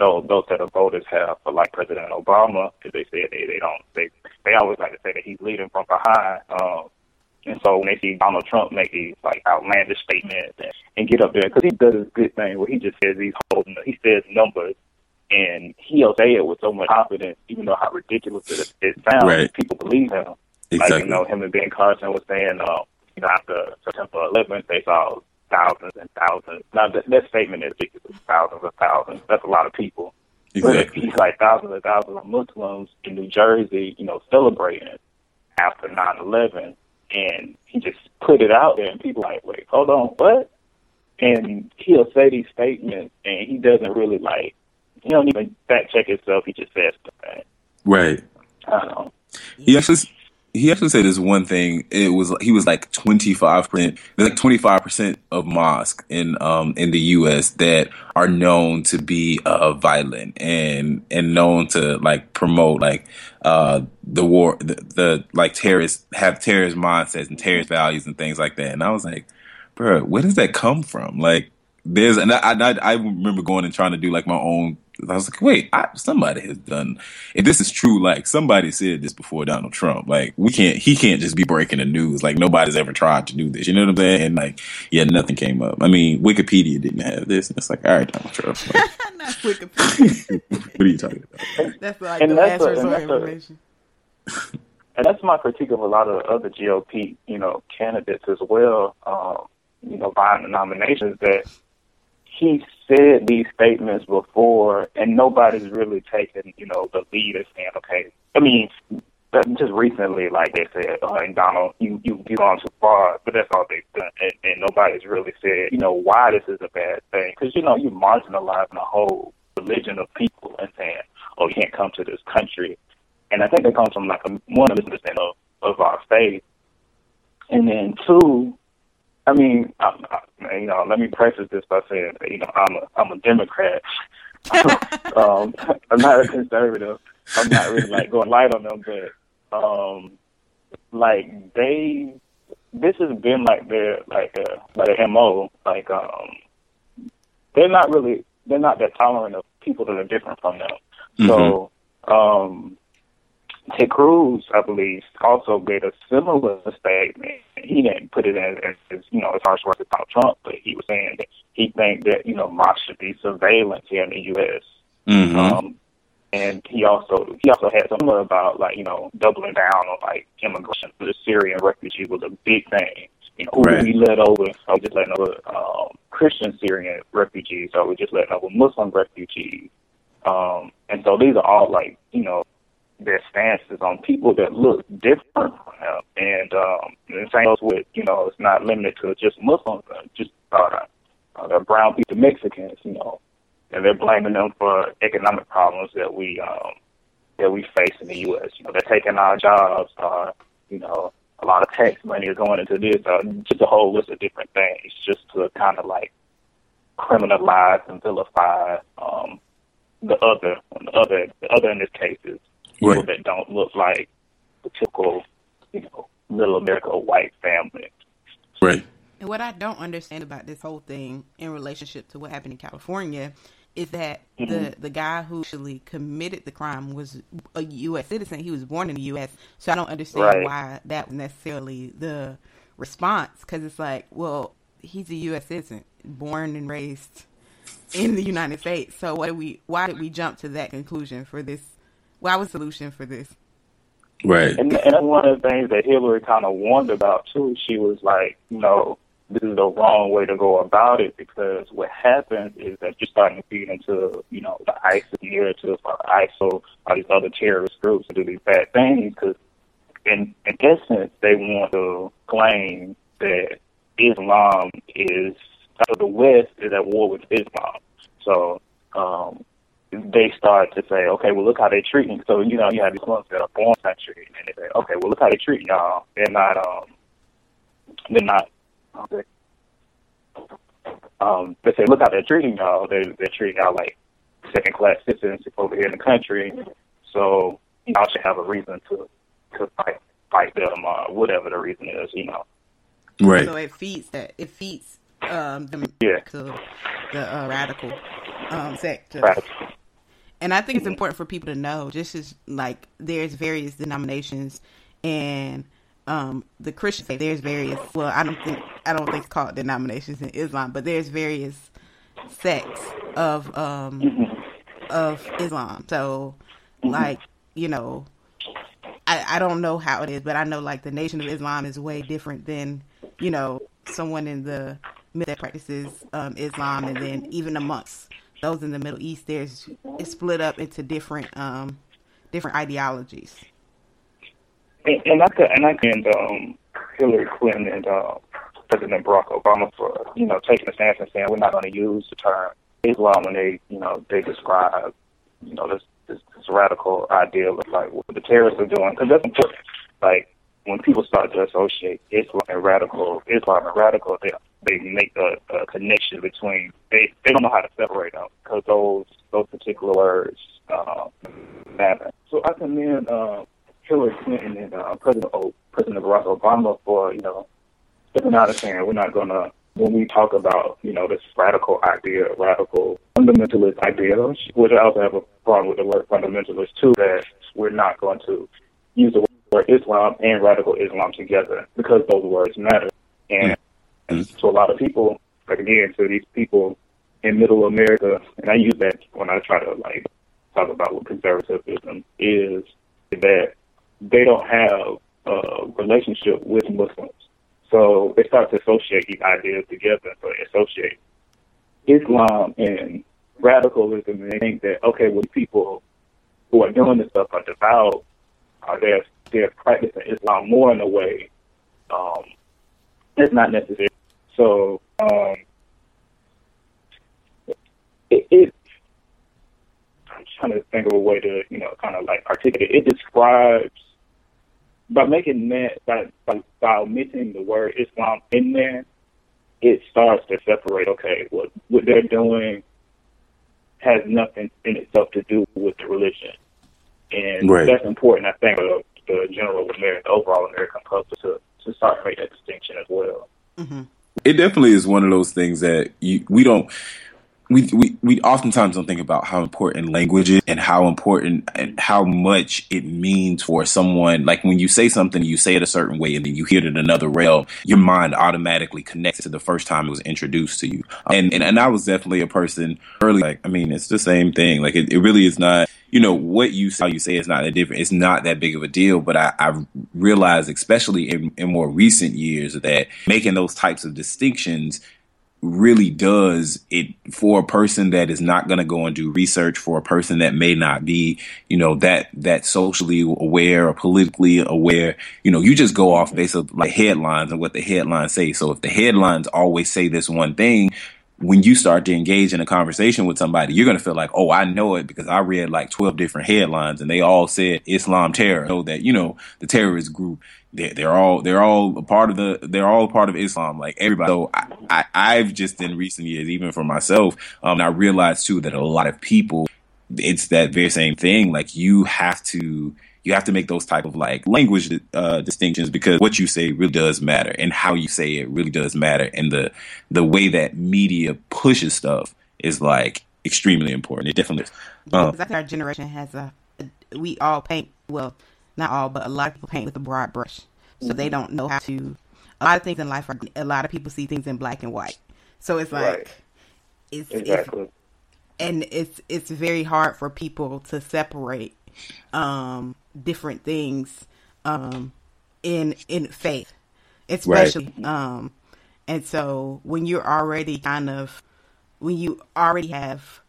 those those set of voters have for like President Obama, because they say they they don't they they always like to say that he's leading from behind. Um, and so when they see Donald Trump make these like outlandish statements and, and get up there, because he does this good thing where he just says he's holding, he says numbers, and he'll say it with so much confidence, even though how ridiculous it, it sounds, Right. people believe him. Like exactly you know, him and Ben Carson was saying, uh, you know, after September 11th, they saw thousands and thousands. Now that, that statement is ridiculous, thousands and thousands. That's a lot of people. exactly But he's like thousands and thousands of Muslims in New Jersey, you know, celebrating after 9/11, and he just put it out there, and people like, wait, hold on, what? And he'll say these statements, and he doesn't really like, he don't even fact check himself. He just says something. right I don't know. he actually he actually said this one thing. It was he was like twenty five percent. Like twenty five percent of mosques in um in the U.S. that are known to be uh violent and and known to like promote like uh the war the, the like terrorist have terrorist mindsets and terrorist values and things like that. And I was like, bro, where does that come from? Like there's and I, I I remember going and trying to do like my own I was like, wait, I, somebody has done. If this is true, like somebody said this before Donald Trump. Like we can't, he can't just be breaking the news. Like nobody's ever tried to do this. You know what I'm saying? And like, yeah, nothing came up. I mean, Wikipedia didn't have this. And it's like, all right, Donald Trump. Like, Not Wikipedia. what are you talking about? That's like And the that's last a- and resort that's a- information. and that's my critique of a lot of other GOP, you know, candidates as well. Um, you know, vying the nominations that he said these statements before, and nobody's really taken, you know, the lead as saying, okay. I mean, just recently, like they said, oh, and Donald, you you you gone too far, but that's all they've done, and, and nobody's really said, you know, why this is a bad thing, because you know you're marginalizing a whole religion of people and saying, oh, you can't come to this country and I think it comes from like a one misunderstanding of, of our faith, and then two, I mean, I, I, you know, let me preface this by saying, you know, I'm a I'm a Democrat. um, I'm not a conservative. I'm not really like going light on them, but um, like they, this has been like their like a like a mo. Like um, they're not really they're not that tolerant of people that are different from them. So um, Ted Cruz, I believe, also made a similar statement. He didn't put it as, as, you know, as harsh words as Donald Trump, but he was saying that he think that you know mosques should be surveillance here in the U.S. Mm-hmm. Um, and he also he also had something about like you know doubling down on like immigration for the Syrian refugee was a big thing. You know, Right. we let over, or we just letting over um, Christian Syrian refugees, or we just letting over Muslim refugees. Um, and so these are all like you know their stances on people that look different from them. And um, the same goes with, you know, it's not limited to just Muslims, uh, just uh, uh, the brown people, Mexicans, you know, and they're blaming them for economic problems that we um, that we face in the U.S. You know, they're taking our jobs. Uh, you know, a lot of tax money is going into this. Uh, just a whole list of different things, just to kind of like criminalize and vilify um, the other, the other, the other in this case is people Right. that don't look like the typical, you know, little America white family. Right. And what I don't understand about this whole thing in relationship to what happened in California is that mm-hmm. the the guy who actually committed the crime was a U.S. citizen. He was born in the U.S. So I don't understand Right. why that was necessarily the response because it's like, well, he's a U.S. citizen, born and raised in the United States. So what did we? Why did we jump to that conclusion for this? Why was the solution for this? Right. And, and that's one of the things that Hillary kind of warned about too. She was like, you know, this is the wrong way to go about it because what happens is that you're starting to feed into, you know, the ISIS narrative or ISIL, all these other terrorist groups and do these bad things because in, in essence, they want to claim that Islam is, uh, the West is at war with Islam. So, um, they start to say, okay, well, look how they treating. So, you know, you have these ones that are born country, and they say, okay, well, look how they treat y'all. They're not, um, they're not, okay. Um, they say, look how they're treating y'all. They, they're treating y'all like second class citizens over here in the country. So, y'all should have a reason to, to fight, fight them, or whatever the reason is, you know. Right. So it feeds that. It feeds um, them Yeah. to the uh, radical um, sector. Right. And I think it's important for people to know, just as like there's various denominations and um, the Christian faith. There's various. Well, I don't think I don't think it's called denominations in Islam, but there's various sects of um, of Islam. So, like you know, I, I don't know how it is, but I know like the Nation of Islam is way different than you know someone in the that practices um, Islam, and then even amongst those in the Middle East, there's it's split up into different um, different ideologies. And, and I could, and I commend um, Hillary Clinton and uh, President Barack Obama for you know taking a stance and saying we're not going to use the term Islam when they you know they describe you know this this, this radical ideal of like what the terrorists are doing because that's important. Like when people start to associate Islam and radical Islam and radical, they they make a, a connection between they they don't know how to separate them because those those particular words uh, matter. So I commend uh, Hillary Clinton and uh, President o, President Barack Obama for you know stepping out and saying we're not to when we talk about you know this radical idea, radical fundamentalist idea, which I also have a problem with the word fundamentalist too, that we're not going to use the word Islam and radical Islam together because those words matter. And mm-hmm. to a lot of people, like again, to these people in Middle America, and I use that when I try to like talk about what conservatism is, that they don't have a relationship with Muslims. So they start to associate these ideas together. So they associate Islam and radicalism, and they think that okay, well, people who are doing this stuff are devout, are they they're practicing Islam more in a way. Um, it's not necessary. So um, it, it, I'm trying to think of a way to you know kind of like articulate. It describes by making that by, by by omitting the word Islam in there, it starts to separate. Okay, what what they're doing has nothing in itself to do with the religion, and right. that's important. I think for the general American, the overall American public to to start to make that distinction as well. Mm-hmm. It definitely is one of those things that you, we don't we, we we oftentimes don't think about how important language is and how important and how much it means for someone. Like when you say something, you say it a certain way, and then you hear it in another realm, your mind automatically connects to the first time it was introduced to you. And and, and I was definitely a person early. Like I mean, it's the same thing. Like it, it really is not. You know what you how you say it's not that different. It's not that big of a deal. But I, I realized, especially in, in more recent years, that making those types of distinctions really does it for a person that is not going to go and do research for a person that may not be you know that that socially aware or politically aware you know you just go off based on like headlines and what the headlines say so if the headlines always say this one thing when you start to engage in a conversation with somebody, you're going to feel like, oh, I know it because I read like 12 different headlines and they all said Islam terror. So that, you know, the terrorist group, they're, they're all, they're all a part of the, they're all a part of Islam. Like everybody. So I, I, have just in recent years, even for myself, um, I realized too that a lot of people, it's that very same thing. Like you have to, you have to make those type of like language uh, distinctions because what you say really does matter and how you say it really does matter and the the way that media pushes stuff is like extremely important it definitely is um, I think our generation has a we all paint well not all but a lot of people paint with a broad brush so they don't know how to a lot of things in life are a lot of people see things in black and white so it's like right. it's, exactly. it's and it's it's very hard for people to separate um different things um, in in faith, especially. Right. Um, and so when you're already kind of when you already have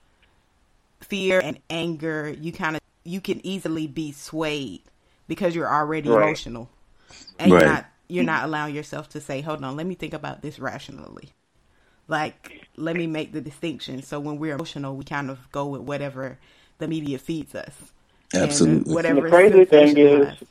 fear and anger, you kind of you can easily be swayed because you're already right. emotional, and right. you're not you're not allowing yourself to say, "Hold on, let me think about this rationally." Like, let me make the distinction. So when we're emotional, we kind of go with whatever the media feeds us. Absolutely. Whatever. And the crazy thing is,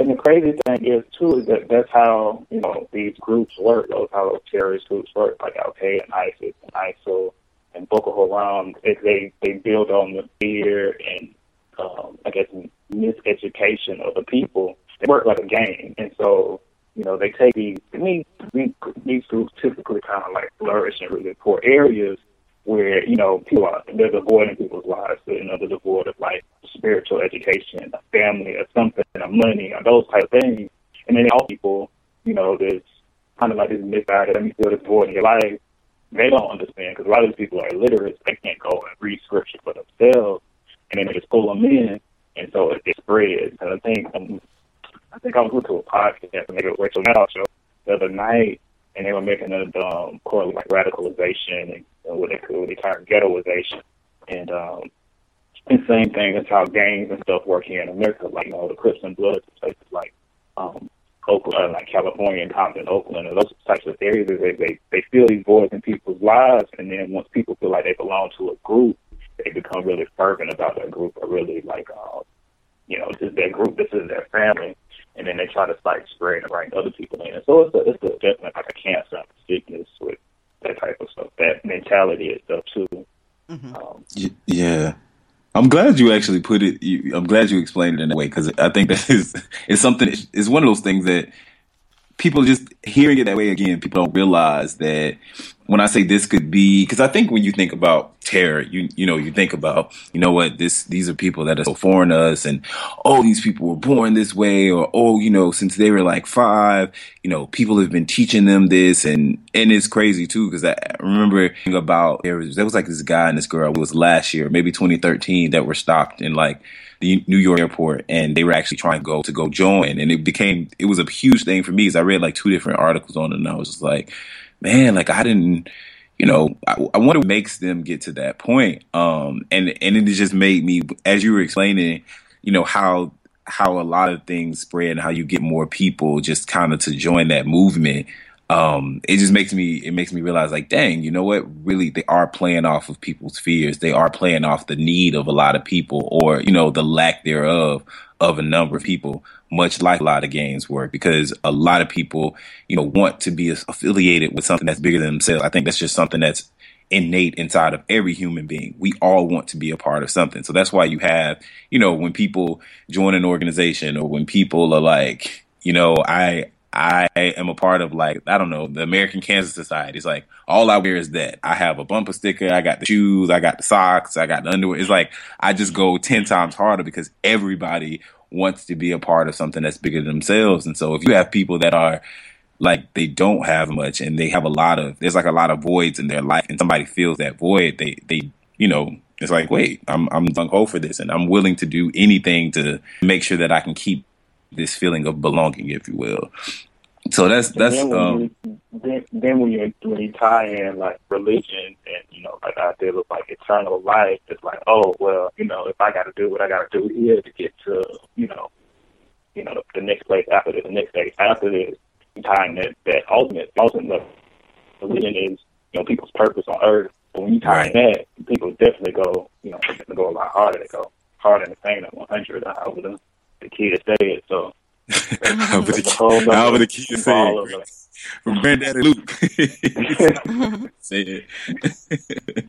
and the crazy thing is too is that that's how you know these groups work. Those how those terrorist groups work, like Al Qaeda and ISIS and ISIL and Boko Haram. It, they they build on the fear and um, I guess miseducation of the people. They work like a game, and so you know they take these these these groups typically kind of like flourish in really poor areas where you know people are they're devoid in people's lives, you know, they're devoid of like spiritual education, a family, or something, or money, or those type of things. And then all people, you know, there's kind of like this misguided, let me feel this void in your life. They don't understand because a lot of these people are illiterate. They can't go and read scripture for themselves, and then they just pull them in, and so it, it spreads. And I think um, I think I was listening to a podcast, maybe a Rachel Maddow show the other night, and they were making a um, correlate like radicalization and, and what they what they term ghettoization, and um, and same thing as how gangs and stuff work here in America, like you know the Crips and Bloods, places like um, Oakland, uh, like California and Compton, Oakland, and those types of areas. They they they fill these voids in people's lives, and then once people feel like they belong to a group, they become really fervent about that group, or really like, uh, you know, this is their group, this is their family, and then they try to like spread and bring other people in. So it's a, it's a, definitely like a cancer sickness with that type of stuff, that mentality and stuff too. Um, Y- Yeah. I'm glad you actually put it. You, I'm glad you explained it in that way because I think that is it's something. It's one of those things that people just hearing it that way again. People don't realize that when I say this could be because I think when you think about terror, you you know you think about you know what this these are people that are so foreign to us, and oh these people were born this way, or oh you know since they were like five, you know people have been teaching them this, and and it's crazy too because I remember about there was there was like this guy and this girl it was last year maybe 2013 that were stopped and like the New York airport and they were actually trying to go to go join. And it became it was a huge thing for me because I read like two different articles on it and I was just like man like I didn't you know I, I wonder what makes them get to that point. Um and and it just made me as you were explaining you know how how a lot of things spread and how you get more people just kind of to join that movement um, it just makes me it makes me realize like dang you know what really they are playing off of people's fears they are playing off the need of a lot of people or you know the lack thereof of a number of people much like a lot of games work because a lot of people you know want to be affiliated with something that's bigger than themselves i think that's just something that's innate inside of every human being. We all want to be a part of something. So that's why you have, you know, when people join an organization or when people are like, you know, I I am a part of like, I don't know, the American Cancer Society. It's like all I wear is that. I have a bumper sticker, I got the shoes, I got the socks, I got the underwear. It's like I just go ten times harder because everybody wants to be a part of something that's bigger than themselves. And so if you have people that are like they don't have much and they have a lot of there's like a lot of voids in their life and somebody feels that void they they you know it's like wait i'm i'm gung ho for this and i'm willing to do anything to make sure that i can keep this feeling of belonging if you will so that's that's then um you, then, then when you when you tie in like religion and you know like I did with like eternal life, it's like oh well you know if I got to do what I got to do here to get to you know you know the, the next place after this, the next place after this, you tie in that that ultimate ultimate look. religion is you know people's purpose on earth. But when you tie in that, people definitely go you know definitely go a lot harder. They go harder in the pain at 100. However the the kid say it. So. however the, however the key all saying of from granddaddy luke Say it.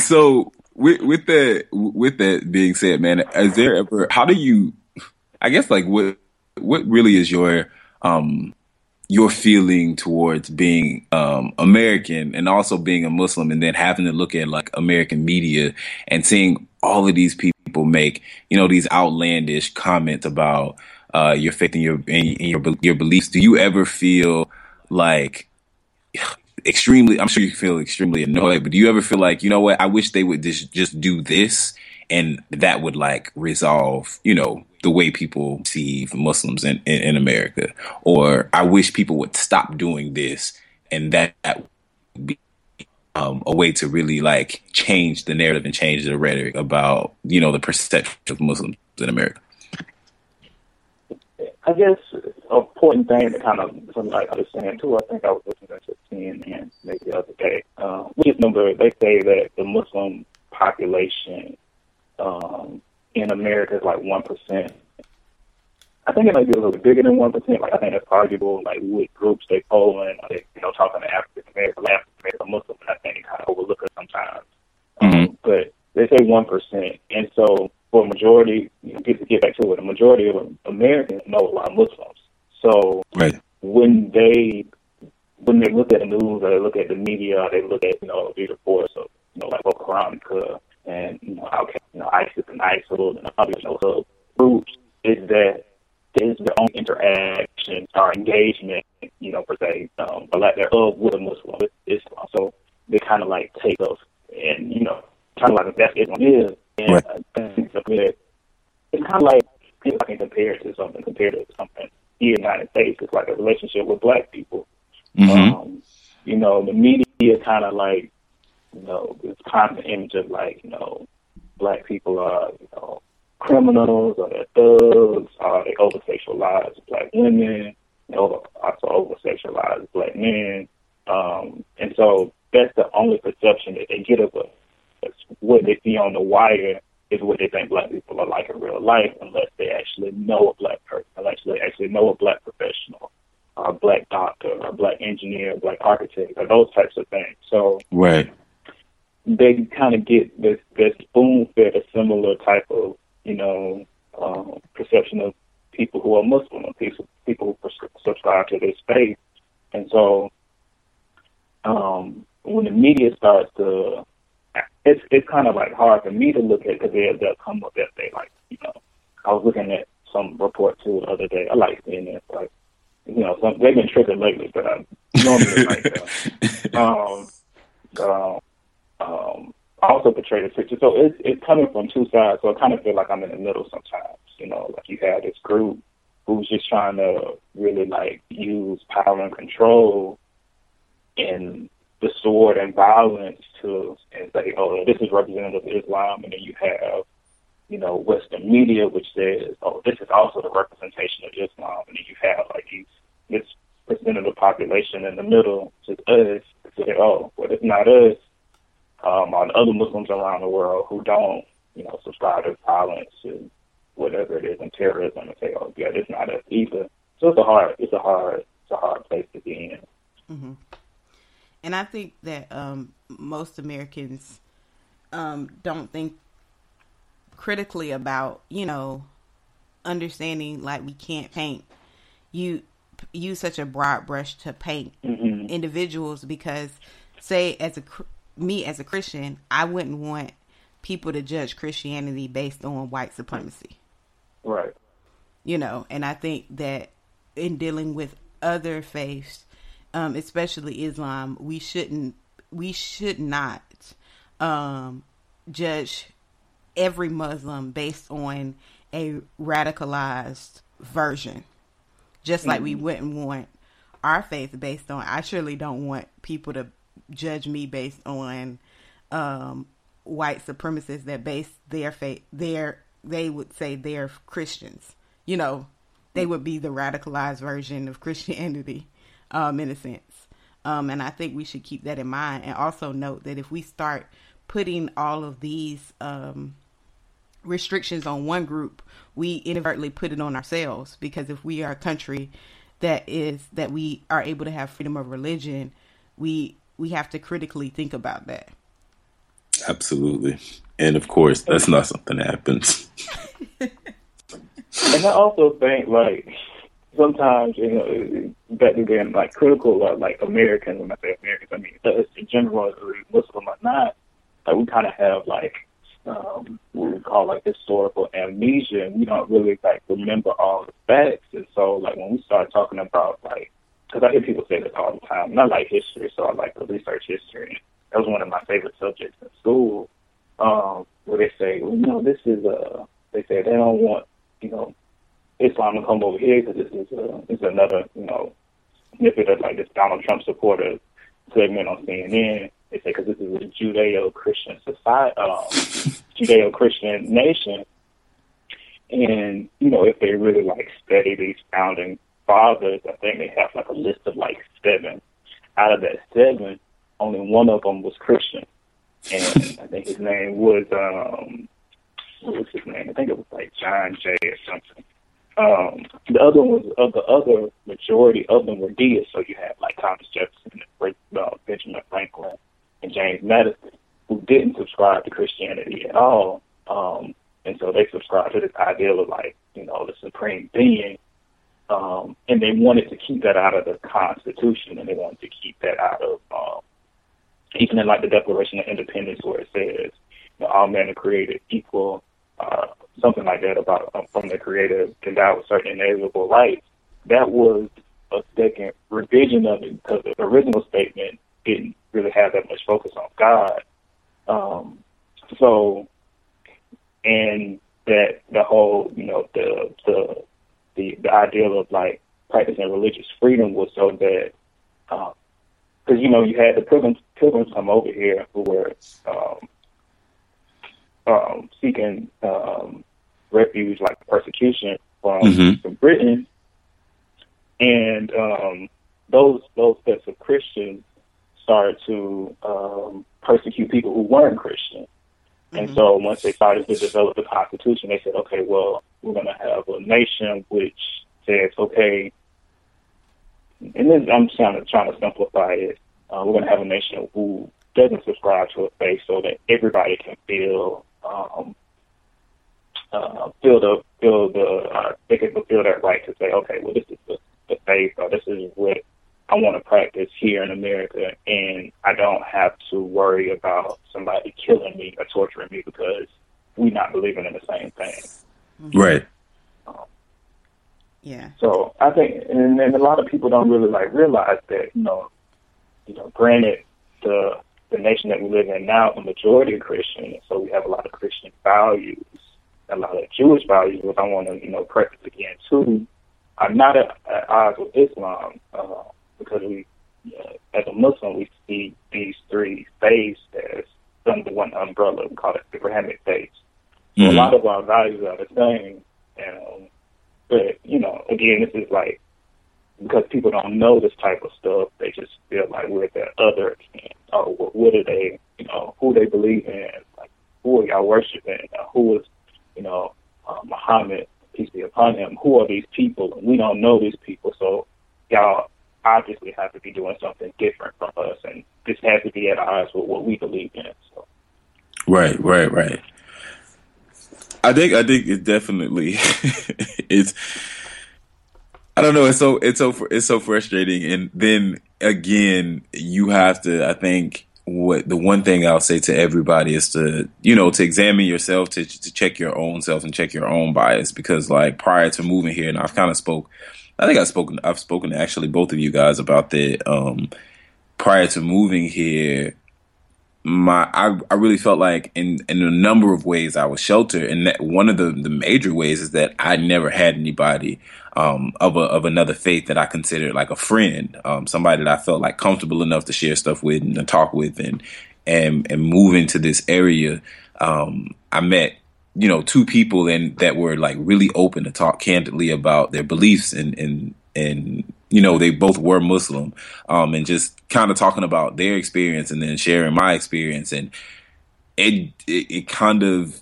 so with with that with that being said man is there ever how do you i guess like what what really is your um your feeling towards being um american and also being a muslim and then having to look at like american media and seeing all of these people make you know these outlandish comments about uh your faith and your and your your beliefs. Do you ever feel like extremely i'm sure you feel extremely annoyed but do you ever feel like you know what i wish they would just just do this and that would like resolve you know the way people perceive muslims in, in, in america? Or i wish people would stop doing this and that, that would be um, a way to really like change the narrative and change the rhetoric about you know the perception of muslims in america I guess an important thing to kind of something like I was saying too. I think I was listening to CNN maybe the other day. Um, we just remember they say that the Muslim population um, in America is like one percent. I think it might be a little bit bigger than one percent. Like I think it's arguable. Like what groups they poll in, are they you know talking to African American, African American Muslims, and I think kind of overlook it sometimes. Um, but they say one percent, and so for a majority, you know, get to get back to it, a majority of Americans know a lot of Muslims. So right when they when they look at the news or they look at the media, or they look at you know these reports of you know like Boko Haram and you know how you know ISIS and ISIL and other you know groups, is that there's their own interaction or engagement, you know, per se, um, or lack thereof with a Muslim with Islam. So they kind of like take us and you know kind of like that's Islam is. And Right. Think it's kind of like if I can compare it to something, compare it to something here in the United States, it's like a relationship with black people. Mhm. Um, you know, the media kind of like, you know, this constant image of like, you know, black people are, you know, criminals or they're thugs or they over sexualize black women, they over, also over sexualize black men. Um, and so that's the only perception that they get of us. That's what they see on the wire is what they think black people are like in real life unless they actually know a black person, unless they actually know a black professional, or a black doctor, or a black engineer, a black architect, or those types of things. So Right. they kind of get this this spoon fed a similar type of you know um, perception of people who are Muslim, or people people who subscribe to this faith, and so um, when the media starts to, it's it's kind of like hard for me to look at because they they'll come up that they like you know I was looking at some report too the other day. I like seeing it like you know some they've been tripping lately, but I normally like that. Um, um, um, also portray the picture. So it's it's coming from two sides. So I kind of feel like I'm in the middle sometimes. You know, like you have this group who's just trying to really like use power and control and the sword and violence to and say, oh, this is representative of Islam, and then you have you know Western media which says, oh, this is also the representation of Islam, and then you have like these this percent of the population in the middle, is us, say, oh, well, it's not us um, on other Muslims around the world who don't, you know, subscribe to violence and whatever it is and terrorism and say, oh yeah, it's not us either. So it's a hard, it's a hard, it's a hard place to be in. hmm And I think that um, most Americans um, don't think critically about, you know, understanding like we can't paint. You use such a broad brush to paint Mhm. individuals because, say, as a me as a Christian, I wouldn't want people to judge Christianity based on white supremacy Right. you know and i think that in dealing with other faiths um especially islam we shouldn't we should not um judge every muslim based on a radicalized version just like we Mhm. wouldn't want our faith based on i surely don't want people to judge me based on um white supremacists that base their faith their they would say they're Christians. You know, they would be the radicalized version of Christianity, um, in a sense. Um, and I think we should keep that in mind and also note that if we start putting all of these um, restrictions on one group, we inadvertently put it on ourselves because if we are a country that is that we are able to have freedom of religion, we we have to critically think about that. Absolutely. And of course, that's not something that happens. And I also think like sometimes you know back to being like critical of like Americans. When I say Americans, I mean us in general, whether we're Muslim or not. Like we kind of have like um, what we call like historical amnesia, and we don't really like remember all the facts. And so like when we start talking about like, because I hear people say this all the time, and I like history, so I like to research history. That was one of my favorite subjects in school, um, where they say, well, you know, this is uh, they say they don't want you know Islam to come over here because this is uh, this is another you know snippet of like this Donald Trump supporter segment on CNN. They say because this is a Judeo-Christian society, um, Judeo-Christian nation, and you know if they really like study these founding fathers, I think they have like a list of like seven. Out of that seven, only one of them was Christian, and I think his name was um, what was his name? I think it was like John Jay or something. Um, the other ones, of the other majority of them were deists. So you had like Thomas Jefferson, and uh, Benjamin Franklin, and James Madison, who didn't subscribe to Christianity at all. Um, and so they subscribed to this ideal of like, you know, the supreme being. Um, and they wanted to keep that out of the Constitution, and they wanted to keep that out of um, even in like the Declaration of Independence, where it says, you know, all men are created equal, uh, something like that about um, from the Creator endowed with certain inalienable rights. That was a second revision of it because the original statement didn't really have that much focus on God. Um, so, and that the whole, you know, the the the the ideal of like practicing religious freedom was so that because you know you had the pilgrims pilgrims come over here who were um, um, seeking um, refuge, like persecution from, Mhm. from Britain, and um, those those sets of Christians started to um, persecute people who weren't Christian. And so once they started to develop the Constitution, they said, okay, well, we're going to have a nation which says, okay, and then I'm trying to, trying to simplify it. Uh, we're going to have a nation who doesn't subscribe to a faith so that everybody can feel um, uh, feel the feel the uh, they can fulfill that right to say, okay, well, this is the, the faith, or this is what I want to practice here in America, and I don't have to worry about somebody killing me or torturing me because we're not believing in the same thing. Right. Yeah. So I think, and, and a lot of people don't really like realize that, you know, you know, granted the the nation that we live in now, the majority of Christian, so we have a lot of Christian values, a lot of Jewish values, which I want to, you know, preface again too, are not at, at odds with Islam, uh, because we, uh, as a Muslim, we see these three faiths as under one umbrella. We call it the Abrahamic faiths. So Mhm. a lot of our values are the same, and um, but you know, again, this is like because people don't know this type of stuff, they just feel like we're the other. And, oh, what, what are they? You know, who they believe in? Like, who are y'all worshiping? Uh, who is, you know, uh, Muhammad, peace be upon him? Who are these people? And we don't know these people, so y'all obviously have to be doing something different from us, and this has to be at odds with what we believe in. So, Right, right, right. I think I think it definitely it's I don't know, it's so it's so it's so frustrating and then again you have to I think what the one thing I'll say to everybody is to you know to examine yourself to to check your own self and check your own bias because like prior to moving here and I've kind of spoke I think I've spoken I've spoken to actually both of you guys about the um prior to moving here. My I, I really felt like in in a number of ways I was sheltered and that one of the the major ways is that I never had anybody um of a of another faith that I considered like a friend um somebody that I felt like comfortable enough to share stuff with and to talk with and and and move into this area. Um I met you know two people and that were like really open to talk candidly about their beliefs and and and you know they both were muslim um and just kind of talking about their experience and then sharing my experience. And it it, it kind of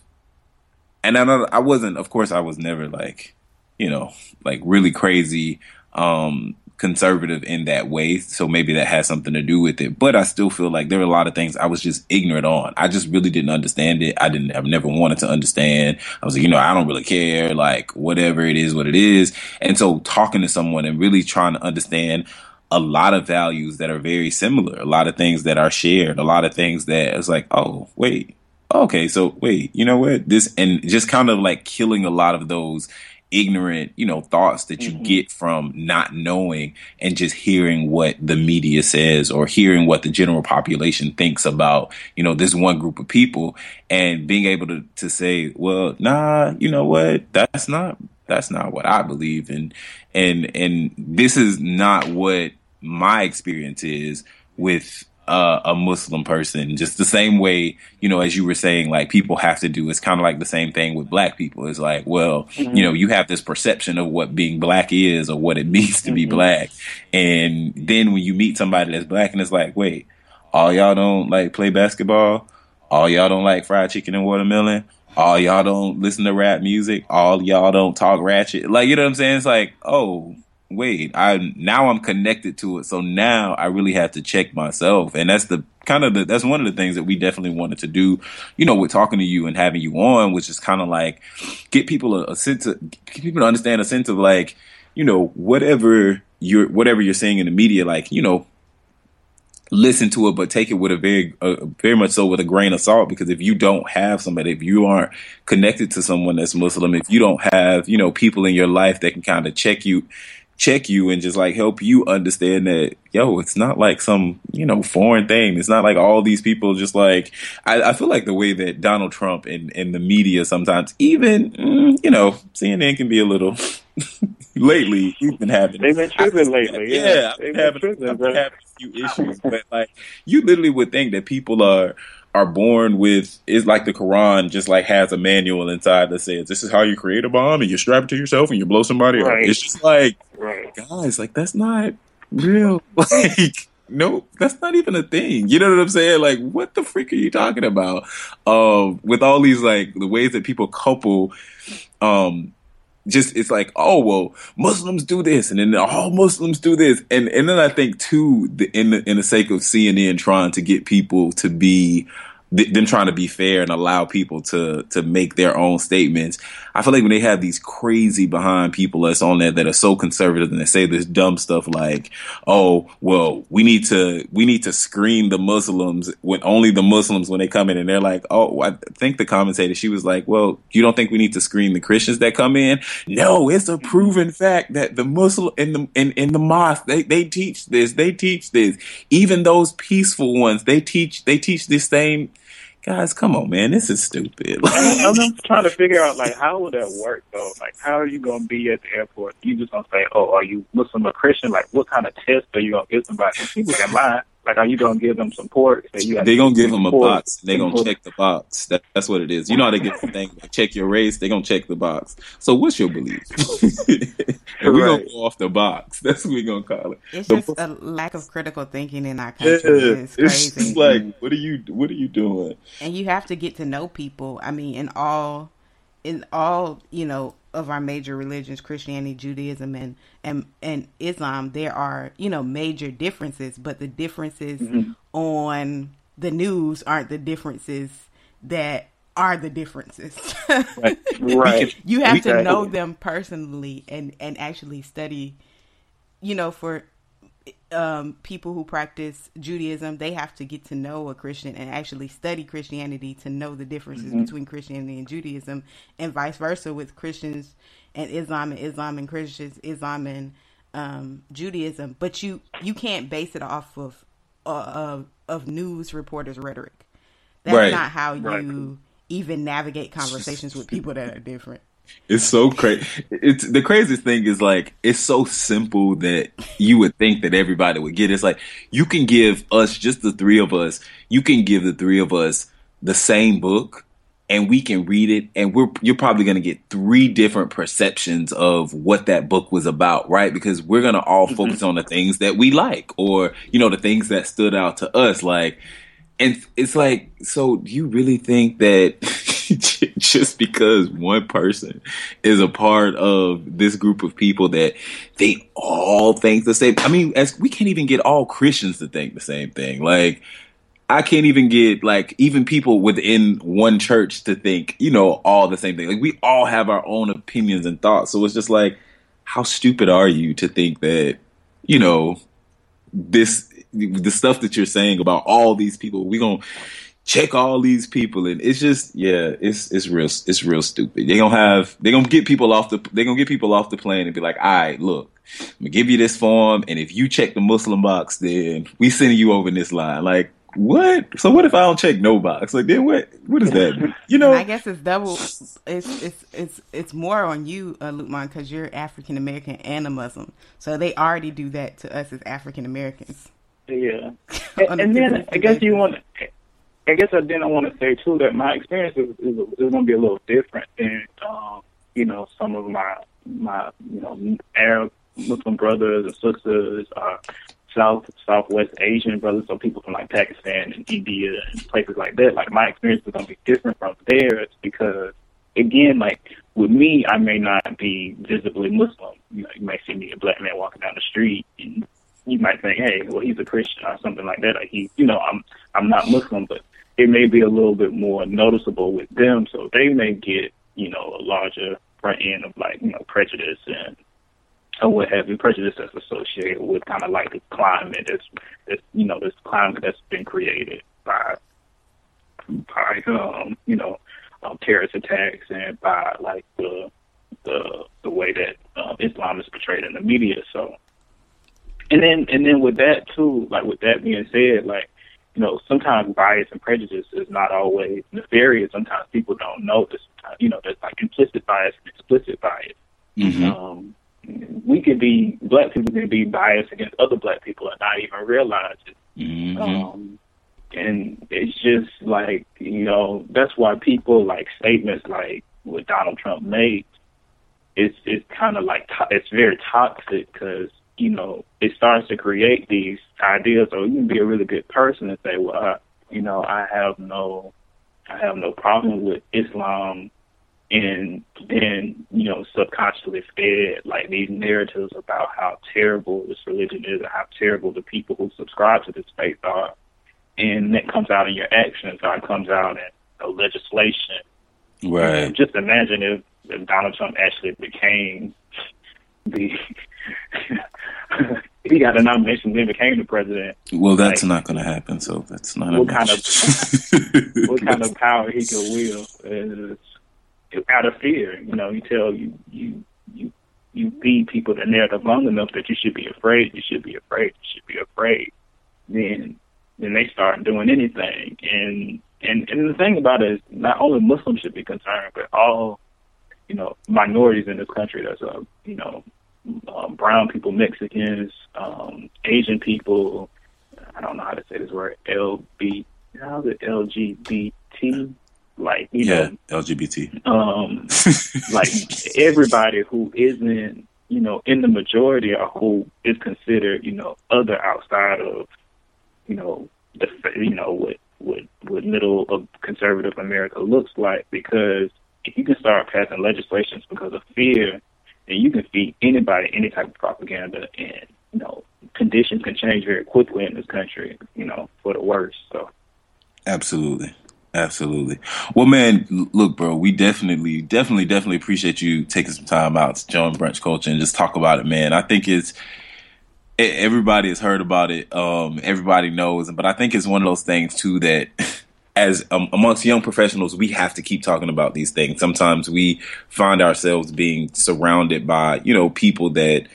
and I, I wasn't of course i was never like you know like really crazy um conservative in that way so maybe that has something to do with it but i still feel like there are a lot of things i was just ignorant on. I just really didn't understand it. I didn't i've never wanted to understand. I was like you know i don't really care like whatever it is what it is. And so talking to someone and really trying to understand a lot of values that are very similar a lot of things that are shared a lot of things that it's like oh wait okay so wait you know what? This and just kind of like killing a lot of those ignorant you know thoughts that you mm-hmm. get from not knowing and just hearing what the media says or hearing what the general population thinks about you know this one group of people and being able to to say well nah you know what? That's not that's not what I believe and and and this is not what my experience is with uh, a Muslim person. Just the same way, you know, as you were saying, like people have to do. It's kind of like the same thing with black people. It's like, well, you know, you have this perception of what being black is or what it means to be black, and then when you meet somebody that's black, and it's like, wait, all y'all don't like play basketball, all y'all don't like fried chicken and watermelon. All y'all don't listen to rap music. All y'all don't talk ratchet. Like you know what I'm saying? It's like, oh, wait, I now I'm connected to it. So now I really have to check myself. And that's the kind of the that's one of the things that we definitely wanted to do, you know, with talking to you and having you on, which is kind of like get people a, a sense of get people to understand a sense of like, you know, whatever you're whatever you're saying in the media, like, you know, listen to it, but take it with a very, uh, very much so with a grain of salt. Because if you don't have somebody, if you aren't connected to someone that's Muslim, if you don't have, you know, people in your life that can kind of check you, check you and just like help you understand that, yo, it's not like some, you know, foreign thing. It's not like all these people just like, I, I feel like the way that Donald Trump and, and the media sometimes, even, mm, you know, CNN can be a little, lately, we've been having, They've been tripping lately, yeah. yeah, I've been having, tripping, I've been having a few issues, but like you literally would think that people are are born with it's like the Quran just like has a manual inside that says this is how you create a bomb and you strap it to yourself and you blow somebody Right. up. It's just like Right. guys, like that's not real. Like nope, that's not even a thing. You know what I'm saying? Like, what the freak are you talking about? Um, with all these like the ways that people couple, um, just it's like, oh well, Muslims do this, and then all Muslims do this, and and then I think too, the, in the in the sake of CNN trying to get people to be them trying to be fair and allow people to to make their own statements. I feel like when they have these crazy behind people that's on there that are so conservative and they say this dumb stuff like, "Oh, well, we need to we need to screen the Muslims when only the Muslims when they come in," and they're like, "Oh, I think the commentator she was like, well, you don't think we need to screen the Christians that come in?" No, it's a proven fact that the Muslim in the in, in the mosque they they teach this, they teach this. Even those peaceful ones, they teach they teach this same guys, come on, man, this is stupid. I'm just trying to figure out like how would that work though? Like how are you gonna be at the airport? You just gonna say, Oh, are you Muslim or Christian? Like what kind of test are you gonna give somebody? People can lie. Like are you gonna give them some pork? They're gonna give them a box. They're gonna check the box. That, that's what it is. You know how they get the thing, check your race, they're gonna check the box. So what's your belief? and we're gonna go off the box. That's what we're gonna call it. It's The just a lack of critical thinking in our country. It's it's crazy. just like, what are you, what are you doing? and you have to get to know people. I mean, in all, in all, you know, of our major religions, Christianity, Judaism, and and and Islam, there are you know major differences, but the differences on the news aren't the differences that are the differences. Right. Right. you have to Exactly. know them personally and and actually study. You know, for um, people who practice Judaism, they have to get to know a Christian and actually study Christianity to know the differences Mhm. between Christianity and Judaism, and vice versa with Christians and Islam and Islam and Christians, Islam and um, Judaism. But you you can't base it off of uh, of, of news reporters' rhetoric. That's Right. not how you even navigate conversations with people that are different. It's so crazy. It's the craziest thing is like it's so simple that you would think that everybody would get. it. It's like you can give us just the three of us. You can give the three of us the same book, and we can read it, and we're you're probably going to get three different perceptions of what that book was about, right? Because we're going to all mm-hmm. focus on the things that we like, or you know, the things that stood out to us, like. And it's like, so do you really think that just because one person is a part of this group of people that they all think the same? I mean, as we can't even get all Christians to think the same thing. Like, I can't even get like even people within one church to think, you know, all the same thing. Like we all have our own opinions and thoughts. So it's just like, how stupid are you to think that, you know, this the stuff that you're saying about all these people, we gonna check all these people and it's just yeah, it's it's real it's real stupid. They gonna have they gonna get people off the they gonna get people off the plane and be like, all right, look, I'm gonna give you this form, and if you check the Muslim box, then we sending you over this line. Like, what? So what if I don't check no box? Like, then what? What is that? You know? And I guess it's double. It's it's it's it's more on you, uh, Lukman, because you're African American and a Muslim. So they already do that to us as African Americans. Yeah. And, and then I guess you want. I guess I then I want to say too that my experience is is, is going to be a little different than um, you know some of my my you know Arab Muslim brothers and sisters, uh, South Southwest Asian brothers, so people from like Pakistan and India and places like that. Like my experience is going to be different from theirs because again, like with me, I may not be visibly Muslim. You know, you may see me a black man walking down the street and you might think, hey, well, he's a Christian or something like that. Like he, you know, I'm I'm not Muslim, but it may be a little bit more noticeable with them, so they may get, you know, a larger front end of like, you know, prejudice and or what have you, prejudice that's associated with kind of like the climate that's, that's you know, this climate that's been created by by um, you know, um, terrorist attacks and by like the the the way that um, Islam is portrayed in the media. So and then and then with that too, like with that being said, like you know, sometimes bias and prejudice is not always nefarious. Sometimes people don't know this. You know, there's like implicit bias and explicit bias. Um, we could be black people can be biased against other black people and not even realize it. Um, and it's just like you know that's why people like statements like what Donald Trump made. It's it's kind of like to- it's very toxic because you know, it starts to create these ideas. So you can be a really good person and say, well, I, you know, I have no, I have no problem with Islam, and then you know, subconsciously fed like these narratives about how terrible this religion is and how terrible the people who subscribe to this faith are, and that comes out in your actions or it comes out in you know, legislation. Right. Just imagine if, if Donald Trump actually became the he got a nomination then became the president. Well, that's Like, not going to happen. So that's not. what a kind of what kind of power he could wield is out of fear. You know, you tell you you you you feed people the narrative long enough that you should be afraid, you should be afraid, you should be afraid. Then then they start doing anything. And and and the thing about it is not only Muslims should be concerned, but all you know minorities in this country. There's a you know um, brown people, Mexicans, um, Asian people. I don't know how to say this word. LB, how's it LGBT? Like you yeah, know, LGBT. um, like everybody who isn't, you know, in the majority or who is considered, you know, other outside of, you know, the, you know, what what what middle of conservative America looks like. Because if you can start passing legislations because of fear, then you can feed anybody any type of propaganda, and you know, conditions can change very quickly in this country, you know, for the worse. So. Absolutely. Absolutely. Well, man, look, bro, we definitely, definitely, definitely appreciate you taking some time out to join Brunch Culture and just talk about it, man. I think it's, everybody has heard about it. Um, everybody knows, but I think it's one of those things too that as um, amongst young professionals, we have to keep talking about these things. Sometimes we find ourselves being surrounded by, you know, people that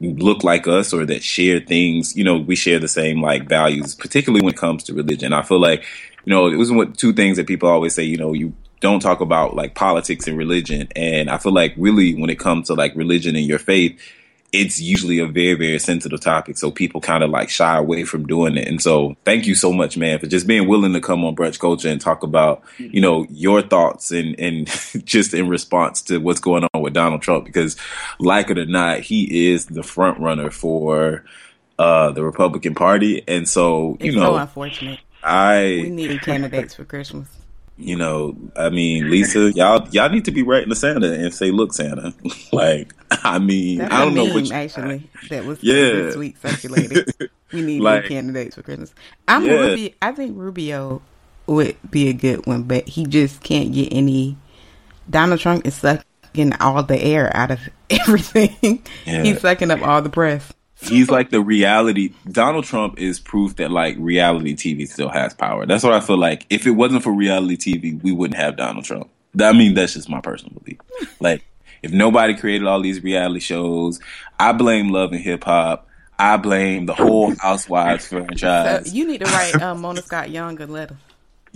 look like us or that share things, you know, we share the same like values, particularly when it comes to religion. I feel like, you know, it was what two things that people always say, you know, you don't talk about like politics and religion. And I feel like really when it comes to like religion and your faith, it's usually a very, very sensitive topic. So people kind of like shy away from doing it. And so thank you so much, man, for just being willing to come on Brunch Culture and talk about, you know, your thoughts and, and just in response to what's going on with Donald Trump. Because like it or not, he is the front runner for uh, the Republican Party. And so, you It's know, so unfortunate. I We needed candidates for Christmas. You know, I mean, Lisa, y'all y'all need to be writing to Santa and say, "Look, Santa." like, I mean, That's I don't know what you- actually that was Yeah. this week circulated. we need Like- new candidates for Christmas. I'm Yeah. Rubio. I think Rubio would be a good one, but he just can't get any. Donald Trump is sucking all the air out of everything. Yeah. He's sucking up all the press. He's like the reality. Donald Trump is proof that like reality TV still has power. That's what I feel like. If it wasn't for reality TV, we wouldn't have Donald Trump. I mean, that's just my personal belief. Like, if nobody created all these reality shows, I blame Love and Hip Hop. I blame the whole Housewives So franchise. you need to write um, Mona Scott Young a letter.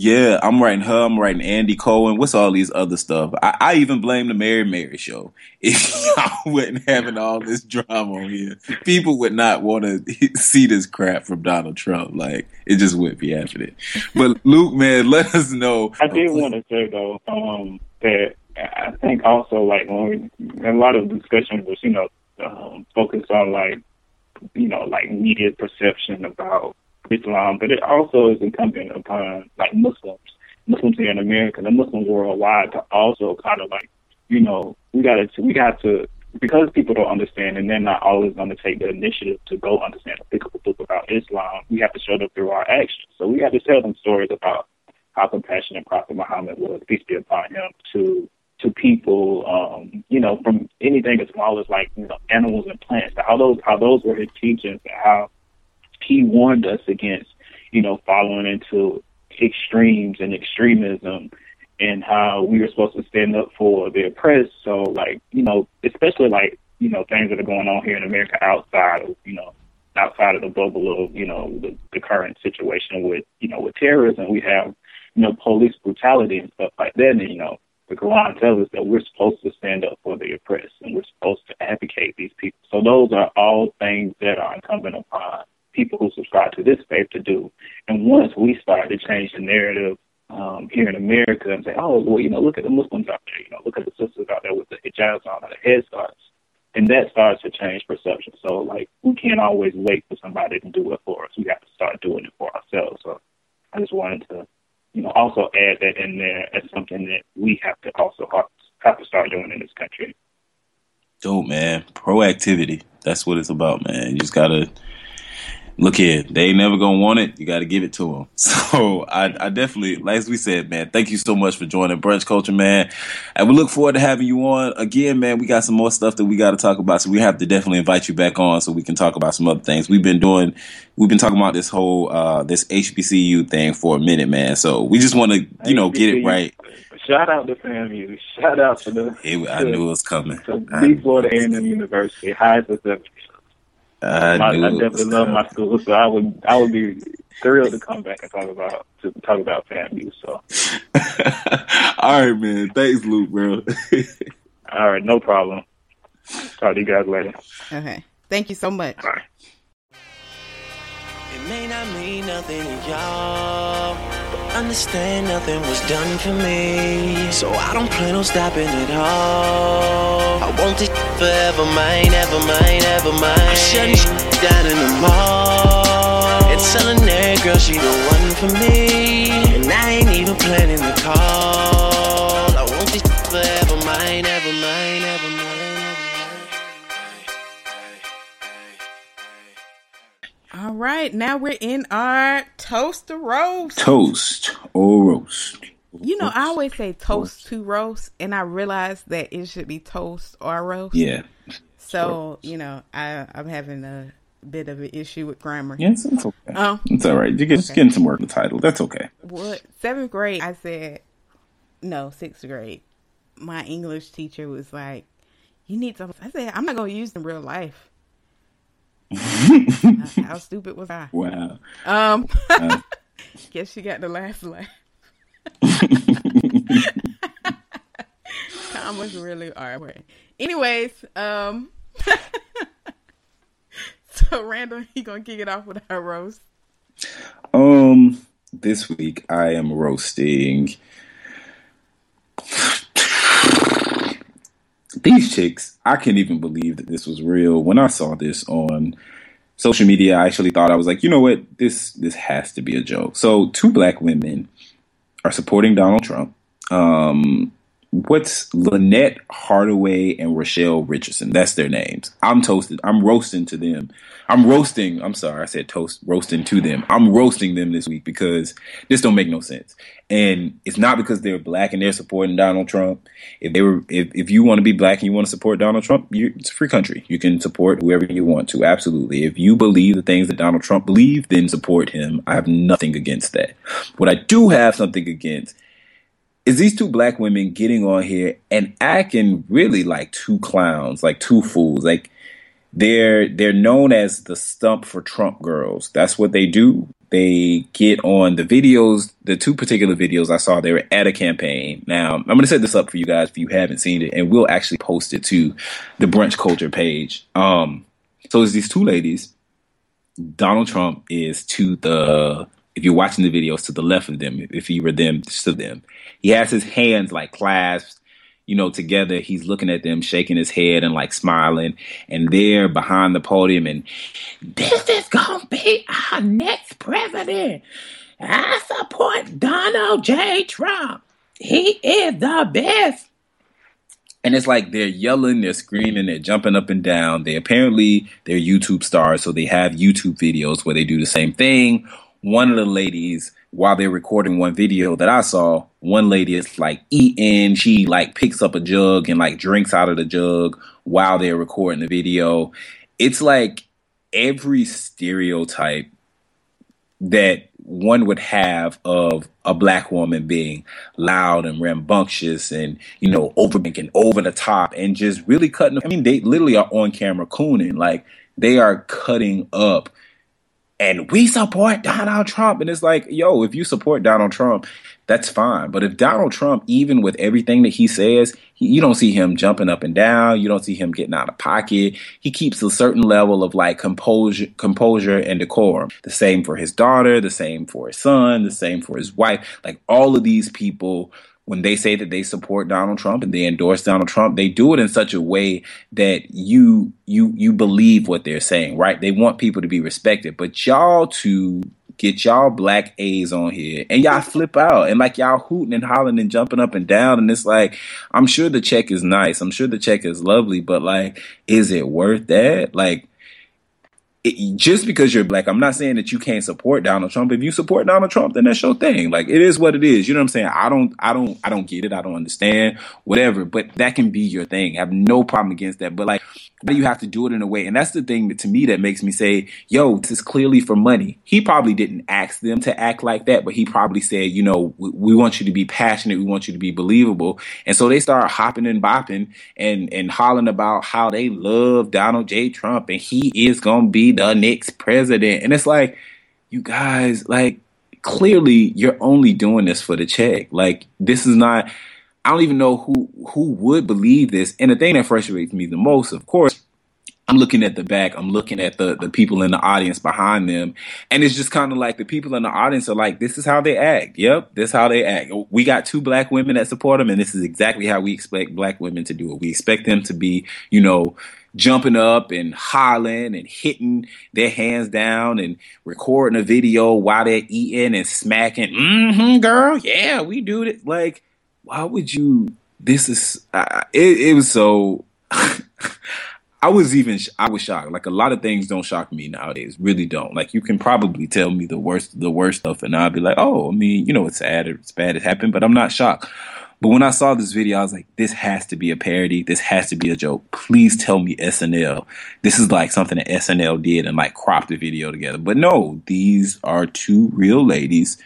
Yeah, I'm writing her. I'm writing Andy Cohen. What's all these other stuff? I, I even blame the Mary Mary show. If y'all wasn't having all this drama on here, people would not want to see this crap from Donald Trump. Like it just wouldn't be happening. But Luke, man, let us know. I did want to say though um, that I think also like when we, a lot of discussion was you know um, focused on like you know like media perception about Islam, but it also is incumbent upon like Muslims, Muslims here in America, the Muslims worldwide to also kind of like you know we got to we got to because people don't understand and they're not always going to take the initiative to go understand and pick up a book about Islam. We have to show them through our actions. So we have to tell them stories about how compassionate Prophet Muhammad was, peace be upon him, to to people, um, you know, from anything as small as like you know animals and plants, how those how those were his teachings, and how he warned us against, you know, following into extremes and extremism, and how we were supposed to stand up for the oppressed. So, like, you know, especially like you know things that are going on here in America outside of you know outside of the bubble of you know the, the current situation with you know with terrorism, we have you know police brutality and stuff like that, and you know the Quran tells us that we're supposed to stand up for the oppressed and we're supposed to advocate these people. So those are all things that are incumbent upon people who subscribe to this faith to do. And once we start to change the narrative um, here in America and say, oh, well, you know, look at the Muslims out there, you know, look at the sisters out there with the hijabs on or the headscarves, and that starts to change perception. So like we can't always wait for somebody to do it for us. We have to start doing it for ourselves. So I just wanted to, you know, also add that in there as something that we have to also have to start doing in this country. Dope, man. Proactivity. That's what it's about, man. You just gotta look here, they ain't never gonna want it. You got to give it to them. So I, I definitely, like we said, man, thank you so much for joining Brunch Culture, man. And we look forward to having you on again, man. We got some more stuff that we got to talk about, so we have to definitely invite you back on so we can talk about some other things. We've been doing, we've been talking about this whole uh this HBCU thing for a minute, man. So we just want to, you know, get it right. Shout out to FAMU. Shout out to the. It, I knew it was coming. To the Florida A&M University, highest acceptance. I, my, I definitely love my school, so I would I would be thrilled to come back and talk about to talk about FAMU. So, all right, man. Thanks, Luke, bro. all right, no problem. Talk to you guys later. Okay, thank you so much. Bye. It may not mean nothing to y'all, but understand nothing was done for me. So I don't plan on stopping at all. I want this forever mine, ever mine, ever mine. I'm shutting down in the mall. And telling that girl she the one for me. And I ain't even planning the call. Right, now we're in our toast to roast. Toast or roast. You know, I always say toast to roast, and I realize that it should be toast or roast. Yeah. So you know, I I'm having a bit of an issue with grammar. Yes, it's okay. Um, it's all right. You're just getting some work in the title. That's okay. What seventh grade? I said no, sixth grade. My English teacher was like, "You need some." I said, "I'm not gonna use in real life." How stupid was I? Wow. Um, guess she got the last laugh. Commas really are. Right. Anyways, um, so Randall, you gonna kick it off with our roast? Um, this week I am roasting these chicks. I can't even believe that this was real. When I saw this on social media, I actually thought I was like, you know what, this this has to be a joke. So two black women are supporting Donald Trump. Um, what's Lynnette Hardaway and Rochelle Richardson? That's their names. I'm toasted. I'm roasting to them. I'm roasting. I'm sorry, I said toast. Roasting to them. I'm roasting them this week because this don't make no sense. And it's not because they're black and they're supporting Donald Trump. If they were, if, if you want to be black and you want to support Donald Trump, you, it's a free country. You can support whoever you want to. Absolutely. If you believe the things that Donald Trump believes, then support him. I have nothing against that. What I do have something against is these two black women getting on here and acting really like two clowns, like two fools. Like they're they're known as the stump for Trump girls. That's what they do. They get on the videos, the two particular videos I saw, they were at a campaign. Now, I'm going to set this up for you guys if you haven't seen it, and we'll actually post it to the Brunch Culture page. Um, so it's these two ladies. Donald Trump is to the, if you're watching the videos, to the left of them. If you were them, to them. He has his hands like clasped you know, together. He's looking at them, shaking his head and like smiling. And they're behind the podium, and this is gonna be our next president. I support Donald J. Trump. He is the best. And it's like they're yelling, they're screaming, they're jumping up and down. They apparently they're YouTube stars, so they have YouTube videos where they do the same thing. One of the ladies while they're recording one video that I saw, one lady is like eating. She like picks up a jug and like drinks out of the jug while they're recording the video. It's like every stereotype that one would have of a black woman being loud and rambunctious and you know over over the top and just really cutting. I mean, they literally are on camera cooning like they are cutting up and we support Donald Trump. And it's like, yo, if you support Donald Trump, that's fine. But if Donald Trump, even with everything that he says, he, you don't see him jumping up and down. You don't see him getting out of pocket. He keeps a certain level of like composure, composure and decorum. The same for his daughter, the same for his son, the same for his wife. Like all of these people when they say that they support Donald Trump and they endorse Donald Trump, they do it in such a way that you you you believe what they're saying, right? They want people to be respected, but y'all to get y'all black A's on here and y'all flip out and like y'all hooting and hollering and jumping up and down and it's like I'm sure the check is nice. I'm sure the check is lovely, but like is it worth that? Like it, just because you're black, I'm not saying that you can't support Donald Trump. If you support Donald Trump, then that's your thing. Like it is what it is. You know what I'm saying? I don't, I don't, I don't get it. I don't understand. Whatever. But that can be your thing. I have no problem against that. But like, you have to do it in a way, and that's the thing that to me that makes me say, "Yo, this is clearly for money." He probably didn't ask them to act like that, but he probably said, "You know, we, we want you to be passionate. We want you to be believable." And so they start hopping and bopping and and hollering about how they love Donald J. Trump and he is gonna be the next president. And it's like, you guys, like, clearly you're only doing this for the check. Like, this is not. I don't even know who who would believe this. And the thing that frustrates me the most, of course, I'm looking at the back. I'm looking at the the people in the audience behind them, and it's just kind of like the people in the audience are like, "This is how they act. Yep, this is how they act. We got two black women that support them, and this is exactly how we expect black women to do it. We expect them to be, you know." jumping up and hollering and hitting their hands down and recording a video while they're eating and smacking. Mm-hmm, girl. Yeah, we do it. Like, why would you? This is. Uh, it, it was so. I was even I was shocked. Like a lot of things don't shock me nowadays. Really don't. Like you can probably tell me the worst the worst stuff, and I'll be like, oh, I mean, you know, it's sad, it's bad, it happened, but I'm not shocked. But when I saw this video, I was like, this has to be a parody. This has to be a joke. Please tell me SNL. This is like something that SNL did and like cropped the video together. But no, these are two real ladies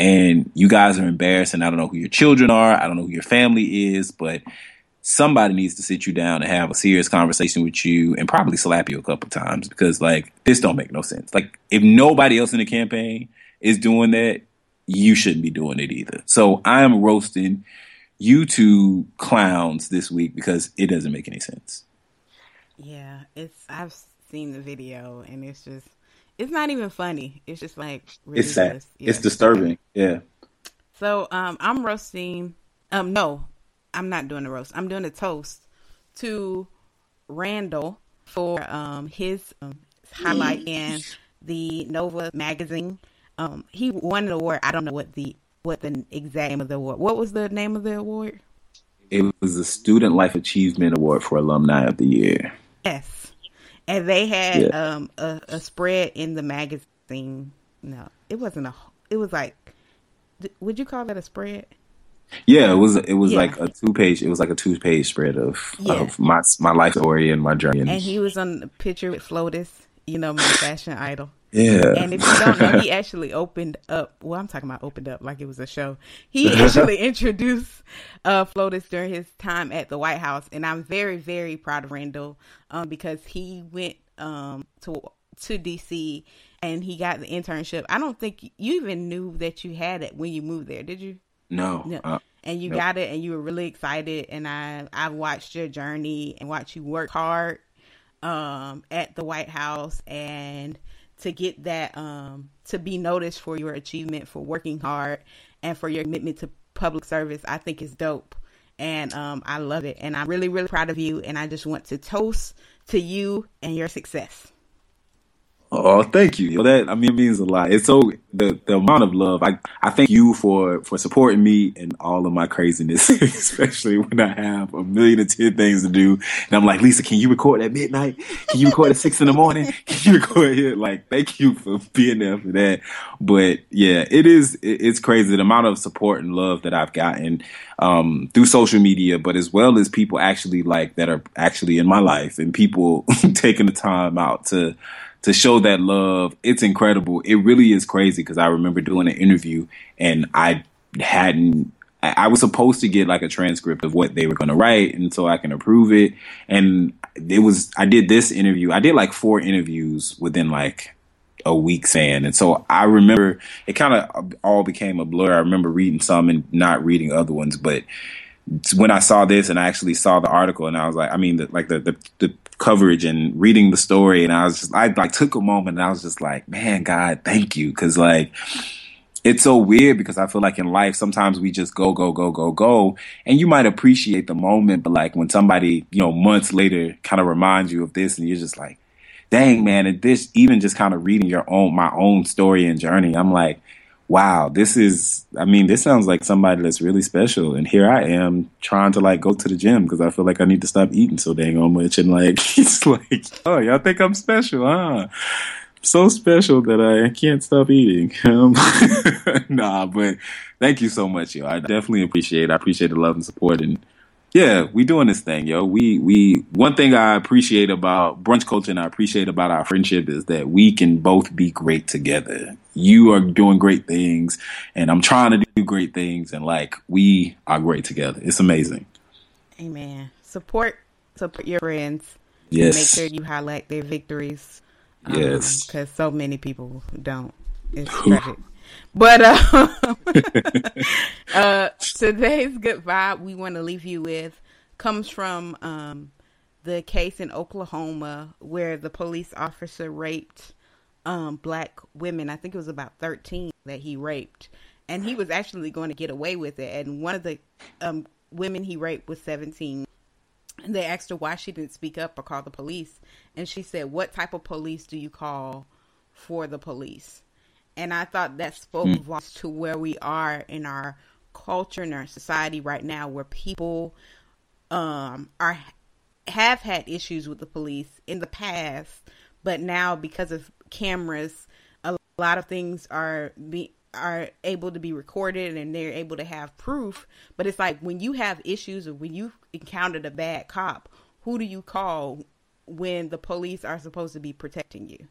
and you guys are embarrassed and I don't know who your children are. I don't know who your family is, but somebody needs to sit you down and have a serious conversation with you and probably slap you a couple times because like this don't make no sense. Like if nobody else in the campaign is doing that, you shouldn't be doing it either. So I am roasting you two clowns this week because it doesn't make any sense. Yeah, it's I've seen the video and it's just it's not even funny. It's just like ridiculous. it's sad. Yeah. It's disturbing. Yeah. So um, I'm roasting. Um, no, I'm not doing a roast. I'm doing a toast to Randall for um his um, highlight in the Nova magazine. Um, he won an award. I don't know what the what the exact name of the award. What was the name of the award? It was the Student Life Achievement Award for Alumni of the Year. Yes and they had yeah. um a, a spread in the magazine. No, it wasn't a. It was like, would you call that a spread? Yeah, it was. It was yeah. like a two page. It was like a two page spread of yeah. of my my life story and my journey. And he was on the picture with Flotus, you know, my fashion idol. Yeah. And if you don't know, he actually opened up. Well, I'm talking about opened up like it was a show. He actually introduced uh, Flotus during his time at the White House, and I'm very, very proud of Randall um, because he went um, to to DC and he got the internship. I don't think you even knew that you had it when you moved there, did you? No. no. Uh, and you got it, and you were really excited. And I I watched your journey and watched you work hard um, at the White House and to get that um to be noticed for your achievement for working hard and for your commitment to public service i think is dope. And um i love it. And i'm really really proud of you. And i just want to toast to you and your success Oh, thank you. That I mean, means a lot. It's so the the amount of love. I I thank you for for supporting me and all of my craziness, especially when I have a million and ten things to do. And I'm like, Lisa, can you record at midnight? Can you record at six in the morning? Can you record here? Like, thank you for being there for that. But yeah, it is. It's crazy the amount of support and love that I've gotten um, through social media, but as well as people actually like that are actually in my life and people taking the time out to to show that love. It's incredible. It really is crazy because I remember doing an interview and I hadn't. I was supposed to get like a transcript of what they were going to write, and so I can approve it. And it was I did this interview. I did like four interviews within like a week span. And so I remember it kind of uh, all became a blur. I remember reading some and not reading other ones, but when I saw this and I actually saw the article and I was like, I mean, the, like the, the, the coverage and reading the story, and I was just, I like took a moment and I was just like, man, God, thank you, because like it's so weird because I feel like in life sometimes we just go go go go go. And you might appreciate the moment but like when somebody you know months later kind of reminds you of this and you're just like dang man. And this even just kind of reading your own my own story and journey I'm like wow this is I mean this sounds like somebody that's really special and here I am trying to like go to the gym because I feel like I need to stop eating so dang much and like it's like oh y'all think I'm special huh so special that I can't stop eating. Um, nah, but thank you so much, yo. I definitely appreciate. It. I appreciate the love and support, and yeah, we doing this thing, yo. We we one thing I appreciate about brunch culture and I appreciate about our friendship is that we can both be great together. You are doing great things, and I'm trying to do great things, and like we are great together. It's amazing. Amen. Support support your friends. Yes. Make sure you highlight their victories. Yes. Because so many people don't. It's tragic. But uh, uh, today's good vibe we want to leave you with comes from um, the case in Oklahoma where the police officer raped um, black women. I think it was about 13 that he raped. And he was actually going to get away with it. And one of the um, women he raped was 17. And they asked her why she didn't speak up or call the police. And she said, What type of police do you call for the police? And I thought that spoke Mm. volumes to where we are in our culture and our society right now, where people um, are have had issues with the police in the past, but now because of cameras, a lot of things are be are able to be recorded and they're able to have proof. But it's like when you have issues or when you encountered a bad cop, who do you call when the police are supposed to be protecting you?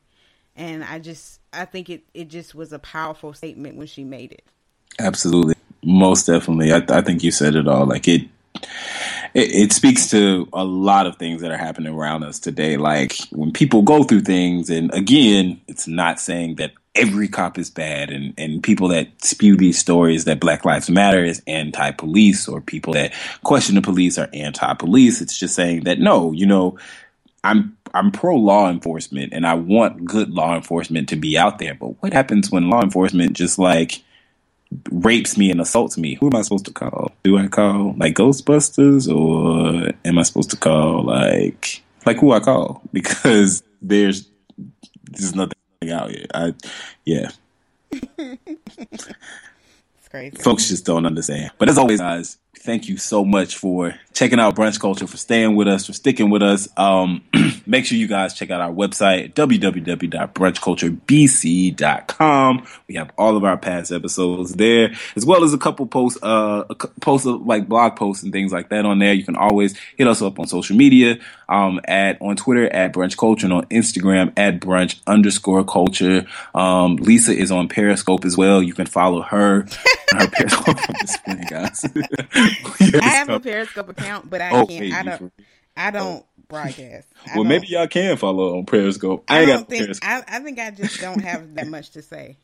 And I just I think it it just was a powerful statement when she made it. Absolutely, most definitely. I, I think you said it all. Like it, it, it speaks to a lot of things that are happening around us today. Like when people go through things, and again, it's not saying that every cop is bad, and and people that spew these stories that Black Lives Matter is anti-police, or people that question the police are anti-police. It's just saying that no, you know, I'm I'm pro law enforcement and I want good law enforcement to be out there. But what happens when law enforcement just like rapes me and assaults me? Who am I supposed to call? Do I call like Ghostbusters or am I supposed to call like like who I call? Because there's there's nothing out here. I yeah. It's crazy. Folks just don't understand. But as always, guys, thank you so much for checking out Brunch Culture, for staying with us, for sticking with us. Um, make sure you guys check out our website, www.brunchculturebc.com. We have all of our past episodes there, as well as a couple posts, uh, posts of like blog posts and things like that on there. You can always hit us up on social media, um, at, on Twitter at Brunch Culture and on Instagram at Brunch underscore culture. Um, Lisa is on Periscope as well. You can follow her. her Periscope. I'm just playing, guys. I have a Periscope account, but I Oh, can't. Hey, I don't. I don't broadcast. Well, maybe y'all can follow on Periscope. I I ain't don't got think. Periscope. I, I think I just don't have that much to say.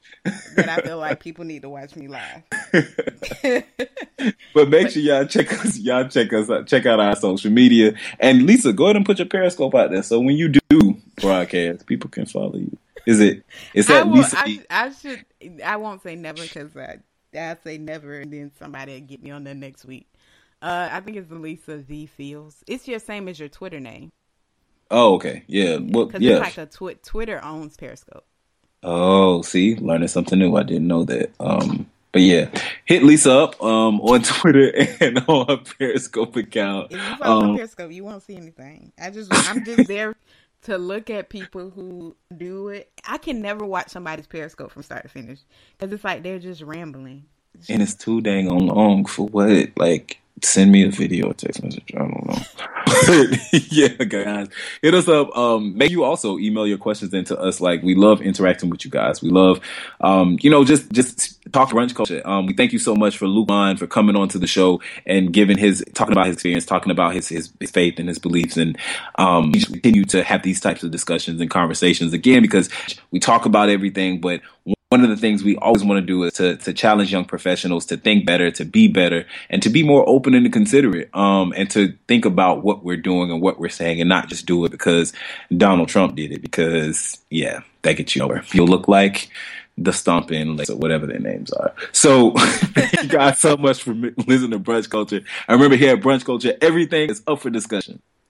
That I feel like people need to watch me live. But make sure y'all check us. Y'all check us out. Check out our social media. And Lisa, go ahead and put your Periscope out there. So when you do broadcast, people can follow you. Is it? Is I that will. Lisa? I, I should. I won't say never because I I say never, and then somebody will get me on there next week. Uh, I think it's Lisa V Fields. It's your same as your Twitter name oh, okay. Yeah. Well, because yeah. it's like a twi- Twitter owns Periscope. Oh, see, learning something new. I didn't know that. Um, but yeah, hit Lisa up um, on Twitter and on her Periscope account. If you follow Um, Periscope, you won't see anything. I just I'm just there to look at people who do it. I can never watch somebody's Periscope from start to finish because it's like they're just rambling. and it's too dang on long for what? Like, send me a video or text message. I don't know. yeah, guys, hit us up. Um, make you also email your questions into us. Like, we love interacting with you guys. We love, um, you know, just just talk brunch culture. Um, we thank you so much for Luke Line for coming on to the show and giving his talking about his experience, talking about his his, his faith and his beliefs, and um, we continue to have these types of discussions and conversations again because we talk about everything, but one of the things we always want to do is to to challenge young professionals to think better, to be better, and to be more open and considerate, um, and to think about what we're doing and what we're saying, and not just do it because Donald Trump did it. Because yeah, that gets you nowhere. You'll look like the stomping or whatever their names are. So thank you guys so much for listening to Brunch Culture. I remember here at Brunch Culture, everything is up for discussion.